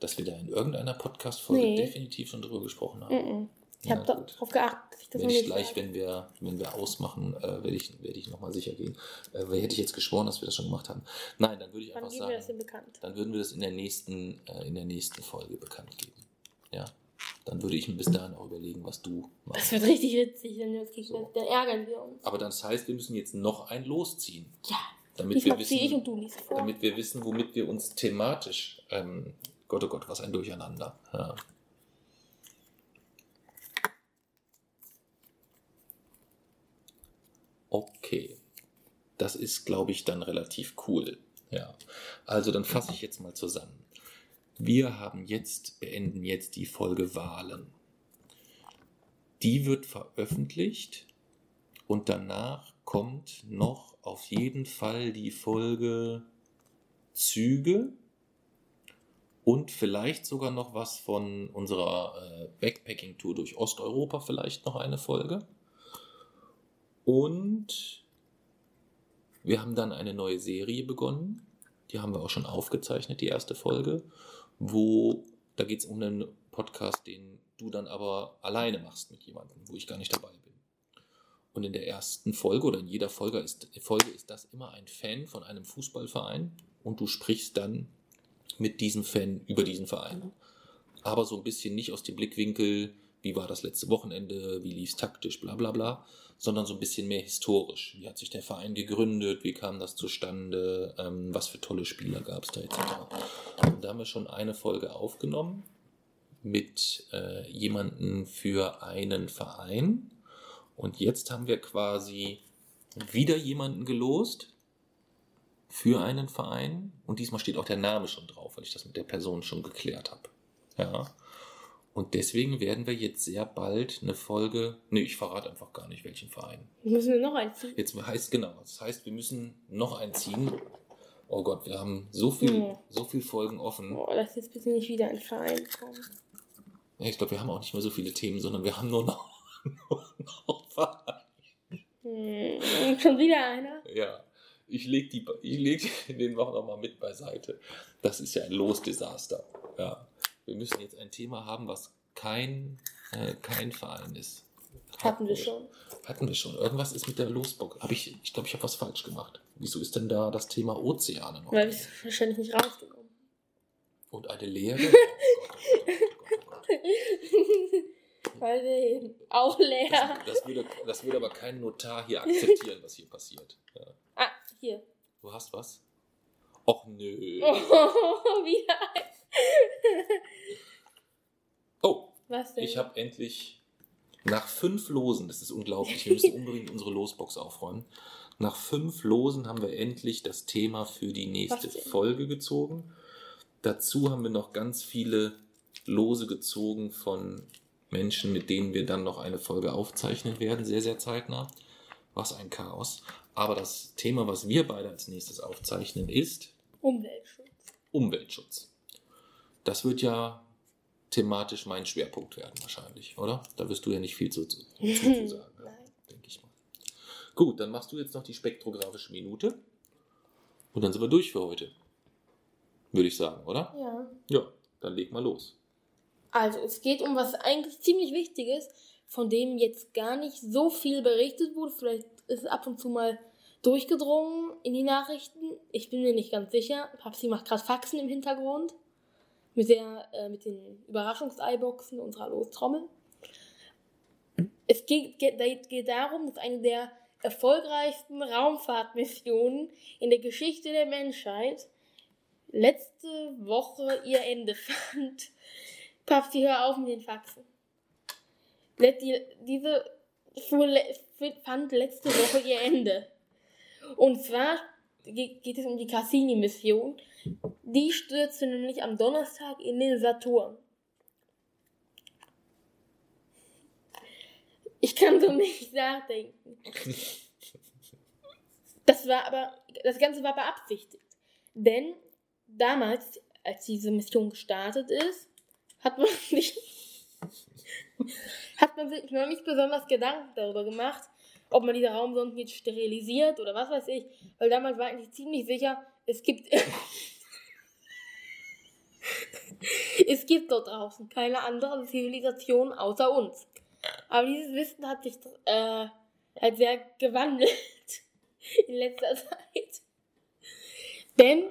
dass wir da in irgendeiner Podcast-Folge Nee. definitiv schon drüber gesprochen haben. Mhm. Ich Ja, habe darauf geachtet, dass ich das Werde ich gleich, wenn wir, wenn wir ausmachen, äh, werde ich, werde ich nochmal sicher gehen. Äh, weil hätte ich jetzt geschworen, dass wir das schon gemacht haben. Nein, dann würde ich Wann einfach geben wir das denn sagen, bekannt? dann würden wir das in der nächsten, äh, in der nächsten Folge bekannt geben. Ja. Dann würde ich mir bis dahin auch überlegen, was du Das machst. wird richtig witzig, wenn wir uns So. Dann ärgern wir uns. Aber das heißt, wir müssen jetzt noch ein losziehen. Ja, Damit wir diesmal ziehe ich wissen, und du liest vor. damit wir wissen, womit wir uns thematisch, ähm, Gott, oh Gott, was ein Durcheinander. Ja. Okay, das ist, glaube ich, dann relativ cool. Ja, also dann fasse ich jetzt mal zusammen. Wir haben jetzt, beenden jetzt die Folge Wahlen. Die wird veröffentlicht und danach kommt noch auf jeden Fall die Folge Züge und vielleicht sogar noch was von unserer äh, Backpacking-Tour durch Osteuropa, vielleicht noch eine Folge. Und wir haben dann eine neue Serie begonnen. Die haben wir auch schon aufgezeichnet, die erste Folge, wo da geht es um einen Podcast, den du dann aber alleine machst mit jemandem, wo ich gar nicht dabei bin. Und in der ersten Folge oder in jeder Folge ist, Folge ist das immer ein Fan von einem Fußballverein und du sprichst dann mit diesem Fan über diesen Verein. Aber so ein bisschen nicht aus dem Blickwinkel, wie war das letzte Wochenende, wie lief es taktisch, bla bla bla, sondern so ein bisschen mehr historisch. Wie hat sich der Verein gegründet, wie kam das zustande, ähm, was für tolle Spieler gab es da etc. Und da haben wir schon eine Folge aufgenommen mit äh, jemandem für einen Verein. Und jetzt haben wir quasi wieder jemanden gelost für einen Verein. Und diesmal steht auch der Name schon drauf, weil ich das mit der Person schon geklärt habe. Ja. Und deswegen werden wir jetzt sehr bald eine Folge. Nee, ich verrate einfach gar nicht, welchen Verein. Müssen wir noch einziehen? Jetzt heißt genau, das heißt, wir müssen noch einziehen. Oh Gott, wir haben so viel, Hm. so viel Folgen offen. Oh, lass jetzt bitte nicht wieder ein Verein kommen. Ja, ich glaube, wir haben auch nicht mehr so viele Themen, sondern wir haben nur noch, nur noch Vereine. Hm, schon wieder einer? Ja, ich lege die, ich leg den auch noch mal mit beiseite. Das ist ja ein Losdesaster. Ja, wir müssen jetzt ein Thema haben, was kein, äh, kein Verein ist. Hatten wir schon. Hatten wir schon. Irgendwas ist mit der Losbox. Hab ich ich glaube, ich habe was falsch gemacht. Wieso ist denn da das Thema Ozeane noch? Weil wir es wahrscheinlich nicht rausgenommen. Und eine? Oh oh oh oh Gott. Weil wir auch leer. Das, das, würde, das würde aber kein Notar hier akzeptieren, was hier passiert. Ja. Hier. Du hast was? Och nö. Oh, wieder. Oh, Was denn? ich habe endlich nach fünf Losen, das ist unglaublich, wir müssen unbedingt unsere Losbox aufräumen. Nach fünf Losen haben wir endlich das Thema für die nächste? Folge gezogen. Dazu haben wir noch ganz viele Lose gezogen von Menschen, mit denen wir dann noch eine Folge aufzeichnen werden, sehr, sehr zeitnah. Was ein Chaos. Aber das Thema, was wir beide als nächstes aufzeichnen, ist Umweltschutz. Umweltschutz. Das wird ja thematisch mein Schwerpunkt werden, wahrscheinlich, oder? Da wirst du ja nicht viel zu, zu, zu, sagen, denke ich mal. Gut, dann machst du jetzt noch die spektrographische Minute. Und dann sind wir durch für heute. Würde ich sagen, oder? Ja. Ja. dann leg mal los. Also, es geht um was eigentlich ziemlich Wichtiges, von dem jetzt gar nicht so viel berichtet wurde. Vielleicht ist ab und zu mal durchgedrungen in die Nachrichten. Ich bin mir nicht ganz sicher. Papsi macht gerade Faxen im Hintergrund. Mit, der, äh, mit den Überraschungseiboxen unserer Lostrommel. Es geht, geht, geht darum, dass eine der erfolgreichsten Raumfahrtmissionen in der Geschichte der Menschheit letzte Woche ihr Ende fand. Papsi, hör auf mit den Faxen. Die, diese fand letzte Woche ihr Ende. Und zwar geht es um die Cassini-Mission. Die stürzte nämlich am Donnerstag in den Saturn. Ich kann so nicht nachdenken. Das war aber, das Ganze war beabsichtigt. Denn damals, als diese Mission gestartet ist, hat man sich, hat man sich noch nicht besonders Gedanken darüber gemacht, ob man diese Raumsonden jetzt sterilisiert oder was weiß ich. Weil damals war eigentlich ziemlich sicher, es gibt, es gibt dort draußen keine andere Zivilisation außer uns. Aber dieses Wissen hat sich äh, halt sehr gewandelt in letzter Zeit. Denn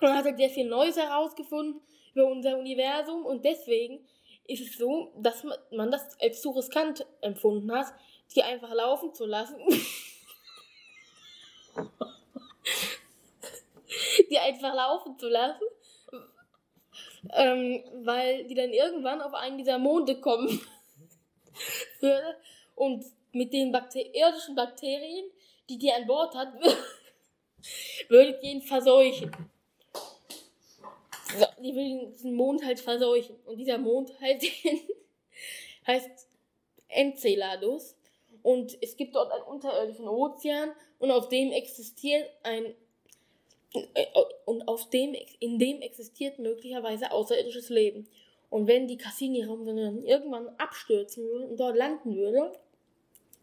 man hat halt sehr viel Neues herausgefunden über unser Universum und deswegen ist es so, dass man das als zu riskant empfunden hat, die einfach laufen zu lassen. die einfach laufen zu lassen, ähm, weil die dann irgendwann auf einen dieser Monde kommen würde und mit den Bakter irdischen Bakterien, die die an Bord hat, würdet ihr ihn verseuchen. Die will diesen Mond halt verseuchen. Und dieser Mond halt heißt Enceladus. Und es gibt dort einen unterirdischen Ozean und auf dem existiert ein äh, und auf dem, in dem existiert möglicherweise außerirdisches Leben. Und wenn die Cassini-Raumsonde dann irgendwann abstürzen würde und dort landen würde,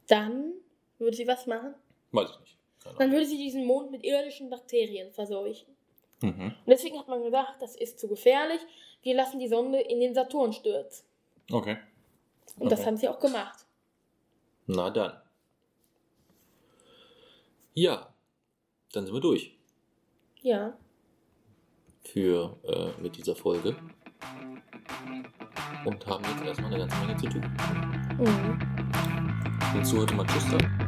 dann würde sie was machen? Weiß ich nicht. Dann würde sie diesen Mond mit irdischen Bakterien verseuchen. Mhm. Und deswegen hat man gesagt, das ist zu gefährlich. Wir lassen die Sonde in den Saturn stürzen. Okay. Und okay. das haben sie auch gemacht. Na dann. Ja, dann sind wir durch. Ja. Für äh, mit dieser Folge. Und haben jetzt erstmal eine ganze Menge zu tun. Mhm. Willst du heute mal Tschüss sagen?